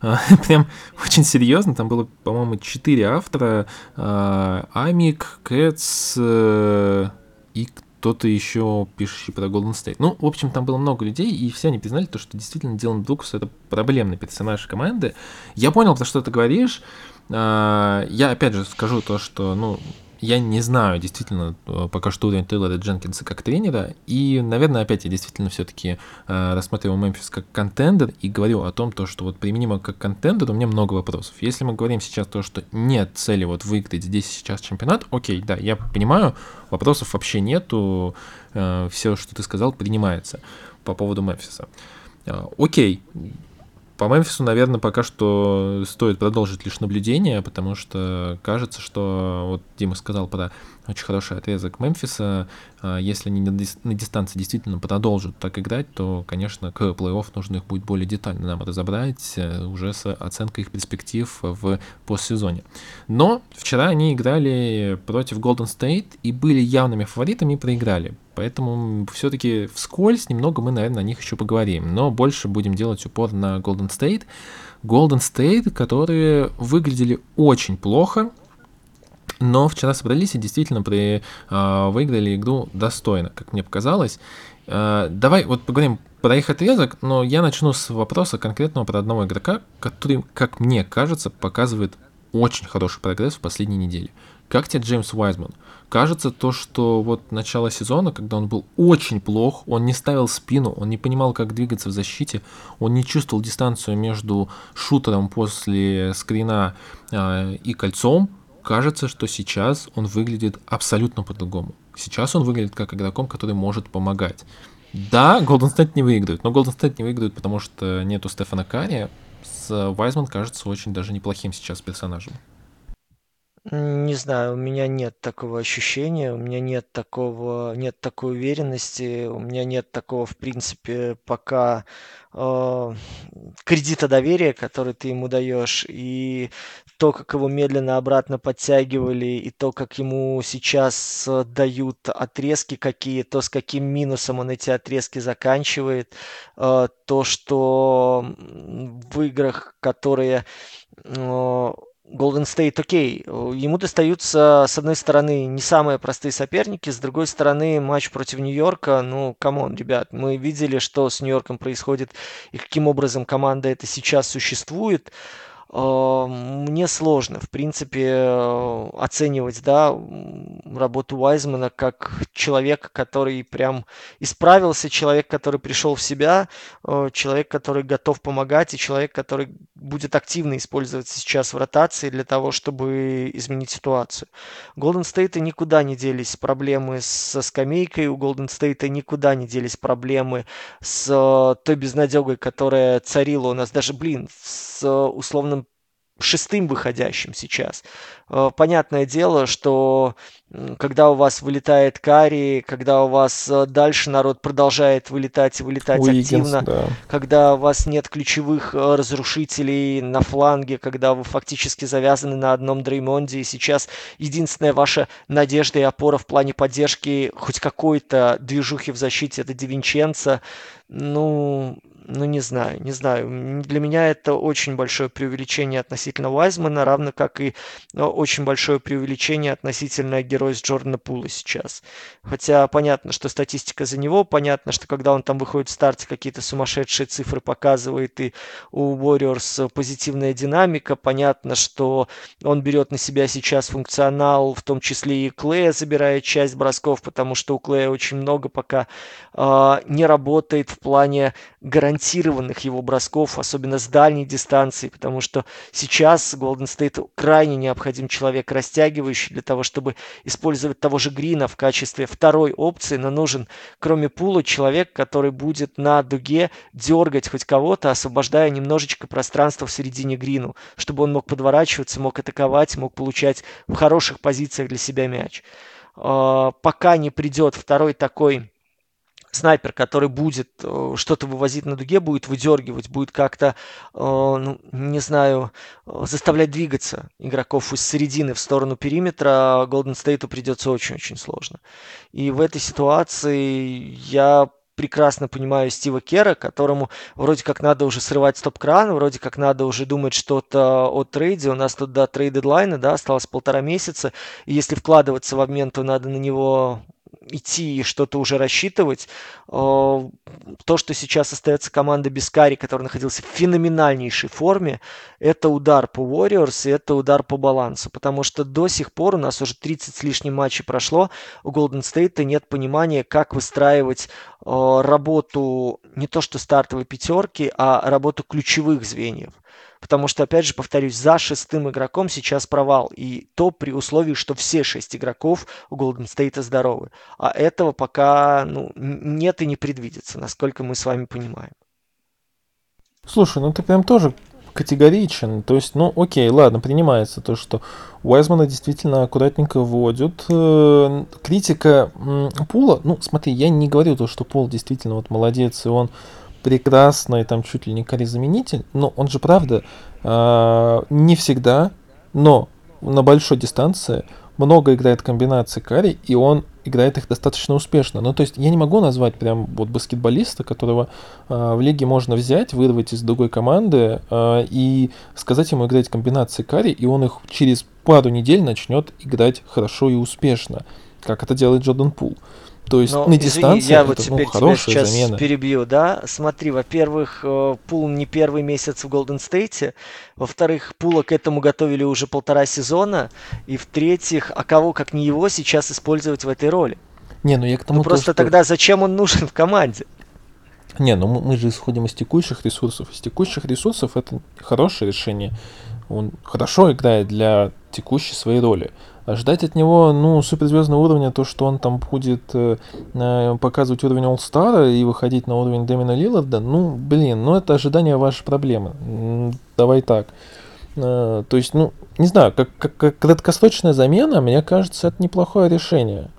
э, прям очень серьезно, там было, по-моему, четыре автора, э, Амик, Кэтс э, и кто-то еще пишущий про Golden State. Ну, в общем, там было много людей, и все они признали то, что действительно Дилан Брукс это проблемный персонаж команды. Я понял, про что ты говоришь. Э, я опять же скажу то, что, ну, я не знаю действительно э, пока что уровень Тейлора Дженкинса как тренера, и, наверное, опять я действительно все-таки э, рассматриваю Мемфис как контендер и говорю о том, то, что вот применимо как контендер, у меня много вопросов. Если мы говорим сейчас то, что нет цели вот выиграть здесь сейчас чемпионат, окей, да, я понимаю, вопросов вообще нету, э, все, что ты сказал, принимается по поводу Мемфиса. Э, окей, по Мемфису, наверное, пока что стоит продолжить лишь наблюдение, потому что кажется, что вот Дима сказал про очень хороший отрезок Мемфиса. А, если они на дистанции действительно продолжат так играть, то, конечно, к плей-офф нужно их будет более детально нам разобрать э, уже с оценкой их перспектив в постсезоне. Но вчера они играли против Golden State и были явными фаворитами и проиграли. Поэтому все-таки вскользь немного мы, наверное, о них еще поговорим. Но больше будем делать упор на Golden State. Golden State, которые выглядели очень плохо, но вчера собрались и действительно при, э, выиграли игру достойно, как мне показалось. Э, давай вот поговорим про их отрезок, но я начну с вопроса конкретного про одного игрока, который, как мне кажется, показывает очень хороший прогресс в последней неделе. Как тебе Джеймс Уайзман? Кажется то, что вот начало сезона, когда он был очень плох, он не ставил спину, он не понимал, как двигаться в защите, он не чувствовал дистанцию между шутером после скрина э, и кольцом, кажется, что сейчас он выглядит абсолютно по-другому. Сейчас он выглядит как игроком, который может помогать. Да, Golden State не выигрывает, но Golden State не выигрывает, потому что нету Стефана Карри. С Вайзман кажется очень даже неплохим сейчас персонажем. Не знаю, у меня нет такого ощущения, у меня нет такого, нет такой уверенности, у меня нет такого, в принципе, пока кредита доверия, который ты ему даешь, и то, как его медленно обратно подтягивали, и то, как ему сейчас э, дают отрезки какие, то, с каким минусом он эти отрезки заканчивает, э, то, что в играх, которые э, Golden State, окей, ему достаются, с одной стороны, не самые простые соперники, с другой стороны, матч против Нью-Йорка, ну, come on, ребят, мы видели, что с Нью-Йорком происходит и каким образом команда это сейчас существует. А, мне сложно, в принципе, э, оценивать, да, работу Уайзмана как человека, который прям исправился, человек, который пришел в себя, э, человек, который готов помогать, и человек, который будет активно использоваться сейчас в ротации для того, чтобы изменить ситуацию. Golden State никуда не делись проблемы со скамейкой, у Golden State никуда не делись проблемы с э, той безнадегой, которая царила у нас, даже, блин, с условным шестым выходящим сейчас. Э, понятное дело, что когда у вас вылетает Кари, когда у вас э, дальше народ продолжает вылетать и вылетать Уиггинс, активно, да. когда у вас нет ключевых э, разрушителей на фланге, когда вы фактически завязаны на одном Дреймонде, и сейчас единственная ваша надежда и опора в плане поддержки хоть какой-то движухи в защите это Дивинченца, ну, ну, не знаю, не знаю. Для меня это очень большое преувеличение относительно Вайзмана, равно как и э, очень большое преувеличение относительно героя Джордана Пула сейчас. Хотя понятно, что статистика за него, понятно, что когда он там выходит в старте, какие-то сумасшедшие цифры показывает, и у Warriors позитивная динамика, понятно, что он берет на себя сейчас функционал, в том числе и Клея забирает часть бросков, потому что у Клея очень много пока э, не работает в плане гарантированных его бросков, особенно с дальней дистанции, потому что сейчас Golden State крайне необходим человек растягивающий для того, чтобы использовать того же Грина в качестве второй опции, но нужен, кроме пула, человек, который будет на дуге дергать хоть кого-то, освобождая немножечко пространства в середине Грину, чтобы он мог подворачиваться, мог атаковать, мог получать в хороших позициях для себя мяч. А, пока не придет второй такой снайпер, который будет э, что-то вывозить на дуге, будет выдергивать, будет как-то, э, ну, не знаю, э, заставлять двигаться игроков из середины в сторону периметра, Golden State придется очень-очень сложно. И в этой ситуации я прекрасно понимаю Стива Кера, которому вроде как надо уже срывать стоп-кран, вроде как надо уже думать что-то о трейде. У нас тут до трейд-дедлайна, да, осталось полтора месяца. И если вкладываться в обмен, то надо на него идти и что-то уже рассчитывать. Э, то, что сейчас остается команда без Кари, которая находился в феноменальнейшей форме, это удар по Warriors и это удар по балансу. Потому что до сих пор у нас уже 30 с лишним матчей прошло, у Golden State нет понимания, как выстраивать э, работу не то что стартовой пятерки, а работу ключевых звеньев. Потому что, опять же, повторюсь, за шестым игроком сейчас провал. И то при условии, что все шесть игроков у Golden State здоровы. А этого пока ну, нет и не предвидится, насколько мы с вами понимаем. Слушай, ну ты прям тоже категоричен. То есть, ну, окей, ладно, принимается то, что Уайзмана действительно аккуратненько вводят. Э, критика Пула, ну, смотри, я не говорю то, что Пул действительно вот молодец, и он прекрасный, там чуть ли не заменитель, но он же, правда, э, не всегда, но на большой дистанции много играет комбинаций карри, и он играет их достаточно успешно. Ну, то есть я не могу назвать прям вот баскетболиста, которого э, в лиге можно взять, вырвать из другой команды э, и сказать ему играть комбинации карри, и он их через пару недель начнет играть хорошо и успешно, как это делает Джордан Пул. То есть Но, на дистанции извини, я это, вот теперь ну, тебя сейчас замена. перебью, да? Смотри, во-первых, э, Пул не первый месяц в Голден Стейте, во-вторых, Пула к этому готовили уже полтора сезона, и в-третьих, а кого, как не его, сейчас использовать в этой роли? Не, ну я к тому... Ну просто то, что... тогда зачем он нужен в команде? Не, ну мы же исходим из текущих ресурсов. Из текущих ресурсов это хорошее решение. Он хорошо играет для текущей своей роли. Ждать от него, ну, суперзвездного уровня, то, что он там будет э, э показывать уровень All-Star и выходить на уровень Дэмина Лилларда, ну, блин, ну, это ожидание вашей проблемы. Давай так. Э, то есть, ну, не знаю, как, как, как краткосрочная замена, мне кажется, это неплохое решение.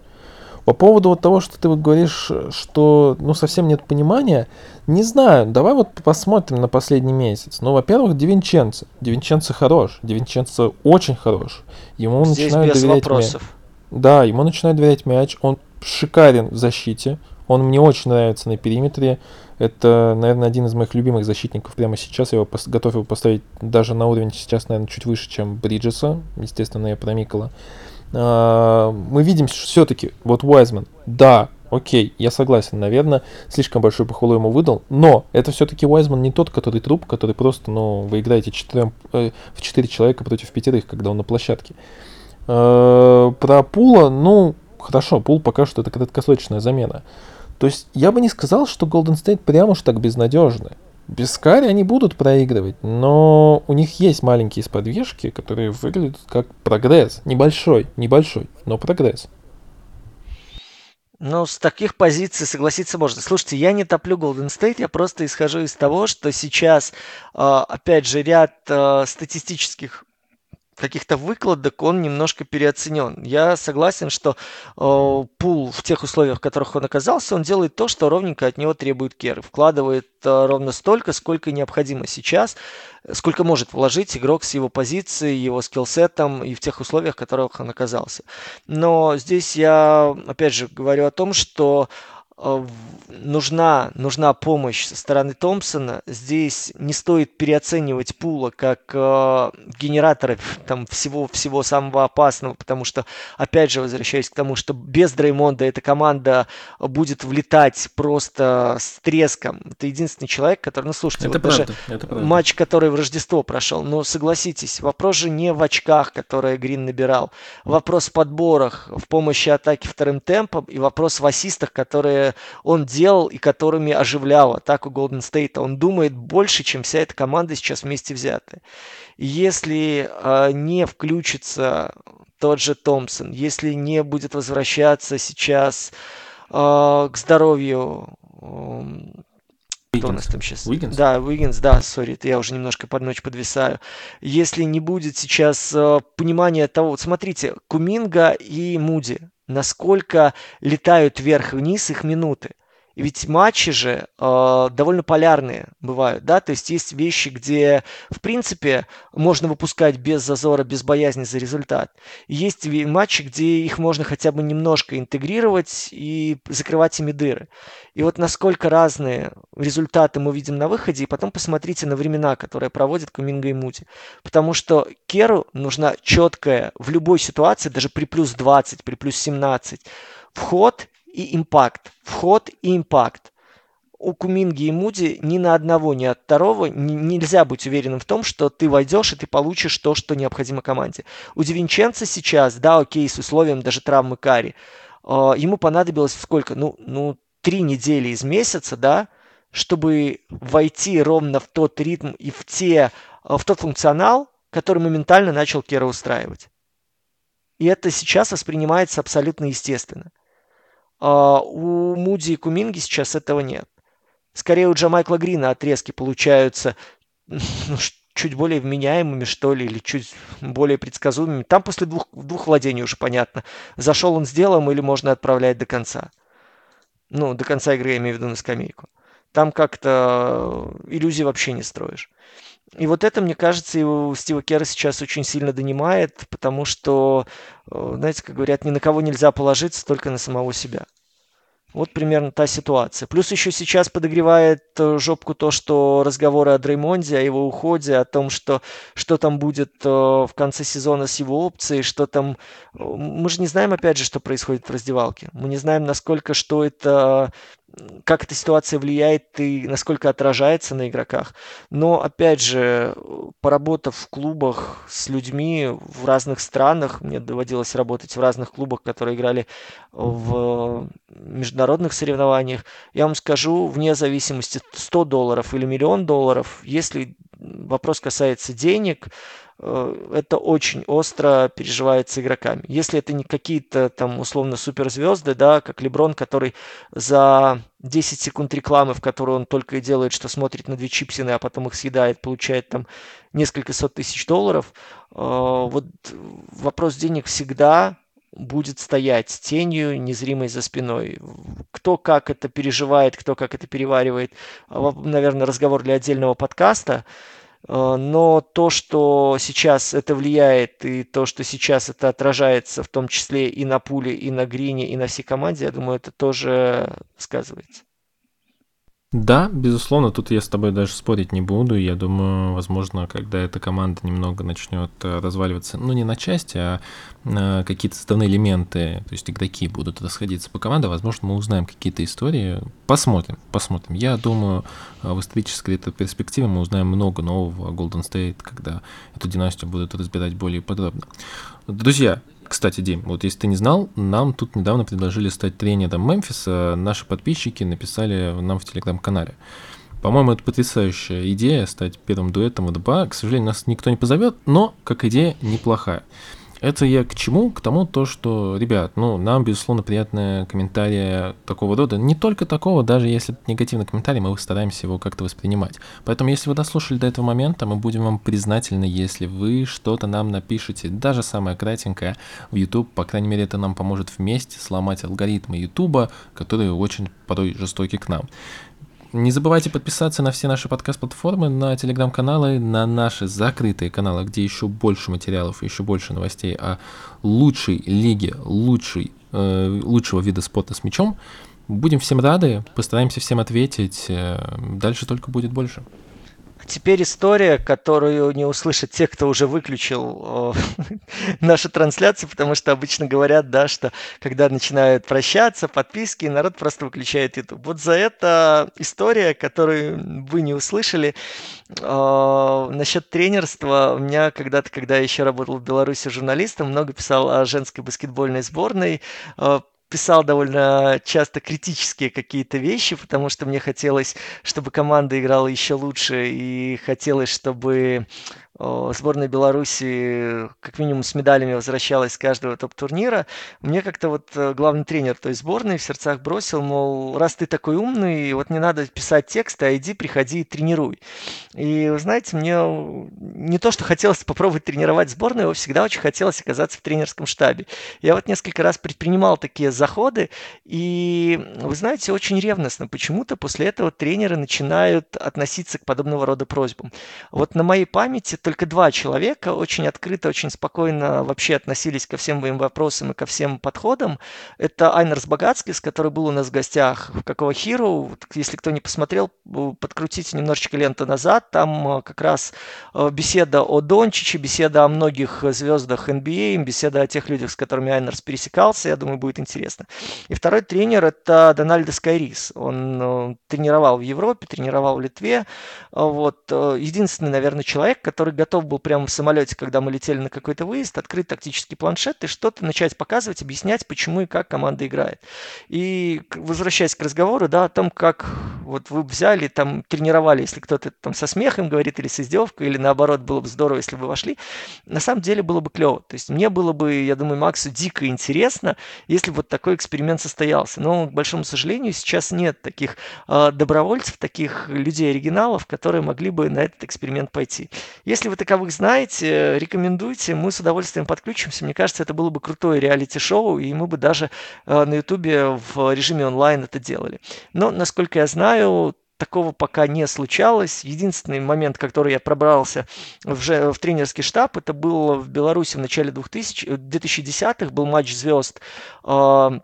По поводу вот того, что ты вот говоришь, что ну совсем нет понимания, не знаю, давай вот посмотрим на последний месяц. Ну, во-первых, Дивинченцо. Дивинченцо хорош, Дивинченцо очень хорош. Ему Здесь начинают без доверять вопросов. мяч. Да, ему начинают доверять мяч, он шикарен в защите, он мне очень нравится на периметре. Это, наверное, один из моих любимых защитников прямо сейчас. Я его готов его поставить даже на уровень сейчас, наверное, чуть выше, чем Бриджеса. Естественно, я про Микола. А, мы видим все-таки, вот Уайзман, да, окей, я согласен, наверное, слишком большой похвалу ему выдал, но это все-таки Уайзман не тот, который труп, который просто, ну, вы играете четырем, э, в четыре человека против пятерых, когда он на площадке. Э, про Пула, ну, хорошо, Пул пока что это краткосрочная замена. То есть я бы не сказал, что Golden State прямо уж так безнадежны. Без кари они будут проигрывать, но у них есть маленькие сподвижки, которые выглядят как прогресс. Небольшой, небольшой, но прогресс. Ну, с таких позиций согласиться можно. Слушайте, я не топлю Golden State, я просто исхожу из того, что сейчас, а, опять же, ряд а, статистических каких-то выкладок он немножко переоценен. Я согласен, что э, Пул в тех условиях, в которых он оказался, он делает то, что ровненько от него требует Кер. Вкладывает э, ровно столько, сколько необходимо сейчас, сколько может вложить игрок с его позиции, его скиллсетом и в тех условиях, в которых он оказался. Но здесь я, опять же, говорю о том, что нужна, нужна помощь со стороны Томпсона. Здесь не стоит переоценивать Пула как э, генератора там, всего, всего самого опасного, потому что, опять же, возвращаясь к тому, что без Дреймонда эта команда будет влетать просто с треском. Это единственный человек, который, ну слушайте, это вот правда, даже это правда. матч, который в Рождество прошел, но согласитесь, вопрос же не в очках, которые Грин набирал, вопрос в подборах, в помощи атаке вторым темпом и вопрос в ассистах, которые он делал и которыми оживлял атаку Golden State. Он думает больше, чем вся эта команда сейчас вместе взятая. Если э, не включится тот же Томпсон, если не будет возвращаться сейчас э, к здоровью кто у нас там сейчас? Уиггинс? Да, Уиггинс, да, сори, я уже немножко под ночь подвисаю. Если не будет сейчас э, понимания того, вот смотрите, Куминга и Муди, насколько летают вверх-вниз их минуты. Ведь матчи же э, довольно полярные бывают, да, то есть есть вещи, где, в принципе, можно выпускать без зазора, без боязни за результат. есть матчи, где их можно хотя бы немножко интегрировать и закрывать ими дыры. И вот насколько разные результаты мы видим на выходе, и потом посмотрите на времена, которые проводят Куминга и Мути. Потому что Керу нужна четкая в любой ситуации, даже при плюс 20, при плюс 17, вход и импакт. Вход и импакт. У Куминги и Муди ни на одного, ни от второго нельзя быть уверенным в том, что ты войдешь и ты получишь то, что необходимо команде. У Дивинченца сейчас, да, окей, с условием даже травмы Кари, э, ему понадобилось сколько? Ну, ну, три недели из месяца, да, чтобы войти ровно в тот ритм и в, те, э, в тот функционал, который моментально начал Кера устраивать. И это сейчас воспринимается абсолютно естественно. А у Муди и Куминги сейчас этого нет. Скорее у Джамайкла Грина отрезки получаются ну, чуть более вменяемыми, что ли, или чуть более предсказуемыми. Там после двух, двух владений уже понятно, зашел он с делом или можно отправлять до конца. Ну, до конца игры я имею в виду на скамейку. Там как-то иллюзий вообще не строишь. И вот это, мне кажется, его Стива Кера сейчас очень сильно донимает, потому что, э, знаете, как говорят, ни на кого нельзя положиться, только на самого себя. Вот примерно та ситуация. Плюс еще сейчас подогревает э, жопку то, что разговоры о Дреймонде, о его уходе, о том, что, что там будет э, в конце сезона с его опцией, что там... Мы же не знаем, опять же, что происходит в раздевалке. Мы не знаем, насколько, что это как эта ситуация влияет и насколько отражается на игроках. Но, опять же, поработав в клубах с людьми в разных странах, мне доводилось работать в разных клубах, которые играли в международных соревнованиях, я вам скажу, вне зависимости 100 долларов или миллион долларов, если вопрос касается денег, это очень остро переживается игроками. Если это не какие-то там условно суперзвезды, да, как Леброн, который за 10 секунд рекламы, в которой он только и делает, что смотрит на две чипсины, а потом их съедает, получает там несколько сот тысяч долларов, э, вот вопрос денег всегда будет стоять тенью, незримой за спиной. Кто как это переживает, кто как это переваривает, наверное, разговор для отдельного подкаста. Э, но то, что сейчас это влияет, и то, что сейчас это отражается, в том числе и на пуле, и на грине, и на всей команде, я думаю, это тоже сказывается. Да, безусловно, тут я с тобой даже спорить не буду. Я думаю, возможно, когда эта команда немного начнет э, разваливаться, ну не на части, а э, какие-то составные элементы, то есть игроки будут расходиться по команде, возможно, мы узнаем какие-то истории. Посмотрим, посмотрим. Я думаю, э, в исторической этой перспективе мы узнаем много нового о Golden State, когда эту династию будут разбирать более подробно. Друзья, кстати, Дим, вот если ты не знал, нам тут недавно предложили стать тренером Мемфиса. Наши подписчики написали нам в телеграм-канале. По-моему, это потрясающая идея стать первым дуэтом в ДБА. К сожалению, нас никто не позовет, но как идея неплохая. Это я к чему? К тому, то, что, ребят, ну, нам, безусловно, приятные комментарии такого рода. Не только такого, даже если это негативный комментарий, мы стараемся его как-то воспринимать. Поэтому, если вы дослушали до этого момента, мы будем вам признательны, если вы что-то нам напишите, даже самое кратенькое в YouTube. По крайней мере, это нам поможет вместе сломать алгоритмы YouTube, которые очень порой жестоки к нам. Не забывайте подписаться на все наши подкаст-платформы, на телеграм-каналы, на наши закрытые каналы, где еще больше материалов, еще больше новостей о лучшей лиге, лучшей, э, лучшего вида спорта с мячом. Будем всем рады, постараемся всем ответить. Э, дальше только будет больше. Теперь история, которую не услышат те, кто уже выключил нашу трансляцию, потому что обычно говорят, да, что когда начинают прощаться, подписки, народ просто выключает YouTube. Вот за это история, которую вы не услышали. Насчет тренерства. У меня когда-то, когда я еще работал в Беларуси журналистом, много писал о женской баскетбольной сборной. Писал довольно часто критические какие-то вещи, потому что мне хотелось, чтобы команда играла еще лучше, и хотелось, чтобы сборная Беларуси как минимум с медалями возвращалась с каждого топ-турнира. Мне как-то вот э, главный тренер той сборной в сердцах бросил, мол, раз ты такой умный, вот не надо писать тексты, а иди, приходи и тренируй. И, вы знаете, мне не то, что хотелось попробовать тренировать сборную, его всегда очень хотелось оказаться в тренерском штабе. Я вот несколько раз предпринимал такие заходы, и, вы знаете, очень ревностно почему-то после этого тренеры начинают относиться к подобного рода просьбам. Вот на моей памяти только два человека очень открыто, очень спокойно вообще относились ко всем моим вопросам и ко всем подходам. Это Айнерс Богатскис, который был у нас в гостях в Какого Хиру. Если кто не посмотрел, подкрутите немножечко ленту назад. Там э, как раз э, беседа о Дончиче, беседа о многих звездах NBA, а, беседа о тех людях, с которыми Айнерс пересекался. Я думаю, будет интересно. И второй тренер – это Дональдо Скайрис. Он э, тренировал в Европе, тренировал в Литве. Вот. Единственный, наверное, человек, который готов был прямо в самолете, когда мы летели на какой-то выезд, открыть тактический планшет и что-то начать показывать, объяснять, почему и как команда играет. И возвращаясь к разговору, да, о том, как вот вы взяли, там, тренировали, если кто-то там со смехом говорит или с издевкой, или наоборот, было бы здорово, если бы вошли, на самом деле было бы клево. То есть мне было бы, я думаю, Максу дико интересно, если бы вот такой эксперимент состоялся. Но, к большому сожалению, сейчас нет таких э, добровольцев, таких людей-оригиналов, которые могли бы на этот эксперимент пойти. Если вы таковых знаете, рекомендуйте, мы с удовольствием подключимся. Мне кажется, это было бы крутое реалити-шоу, и мы бы даже э, на Ютубе в режиме онлайн это делали. Но, насколько я знаю, такого пока не случалось. Единственный момент, который я пробрался в, же, в тренерский штаб, это был в Беларуси в начале 2000, 2010-х, был матч звезд э,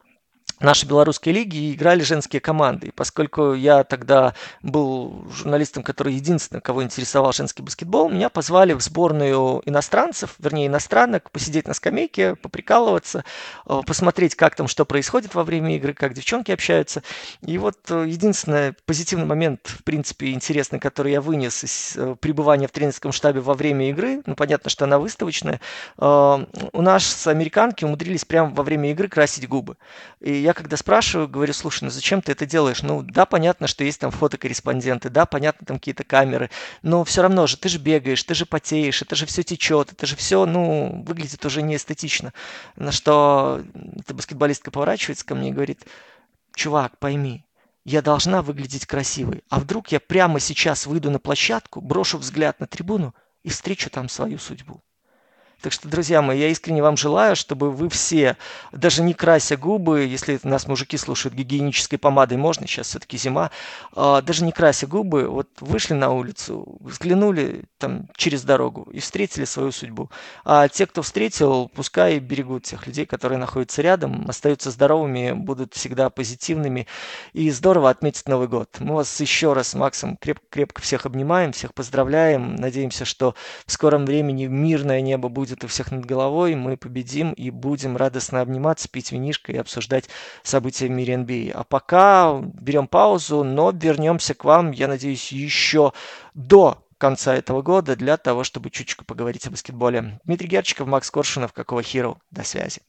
нашей белорусской лиги играли женские команды. И поскольку я тогда был журналистом, который единственный, кого интересовал женский баскетбол, меня позвали в сборную иностранцев, вернее иностранок, посидеть на скамейке, поприкалываться, э, посмотреть, как там что происходит во время игры, как девчонки общаются. И вот э, единственный позитивный момент, в принципе, интересный, который я вынес из э, пребывания в тренерском штабе во время игры, ну, понятно, что она выставочная, у нас американки умудрились прямо во время игры красить губы. И я когда спрашиваю, говорю, слушай, ну зачем ты это делаешь? Ну да, понятно, что есть там фотокорреспонденты, да, понятно, там какие-то камеры, но все равно же ты же бегаешь, ты же потеешь, это же все течет, это же все, ну, выглядит уже не эстетично. На что эта баскетболистка поворачивается ко мне и говорит, чувак, пойми, я должна выглядеть красивой. А вдруг я прямо сейчас выйду на площадку, брошу взгляд на трибуну и встречу там свою судьбу. Так что, друзья мои, я искренне вам желаю, чтобы вы все, даже не крася губы, если нас мужики слушают гигиенической помадой, можно, сейчас все-таки зима, а, даже не крася губы, вот вышли на улицу, взглянули там через дорогу и встретили свою судьбу. А те, кто встретил, пускай берегут тех людей, которые находятся рядом, остаются здоровыми, будут всегда позитивными и здорово отметить Новый год. Мы вас еще раз Максом крепко-крепко всех обнимаем, всех поздравляем, надеемся, что в скором времени мирное небо будет будет у всех над головой, мы победим и будем радостно обниматься, пить винишко и обсуждать события в мире NBA. А пока берем паузу, но вернемся к вам, я надеюсь, еще до конца этого года для того, чтобы чуть-чуть поговорить о баскетболе. Дмитрий Герчиков, Макс Коршунов, Какого Хиро. До связи.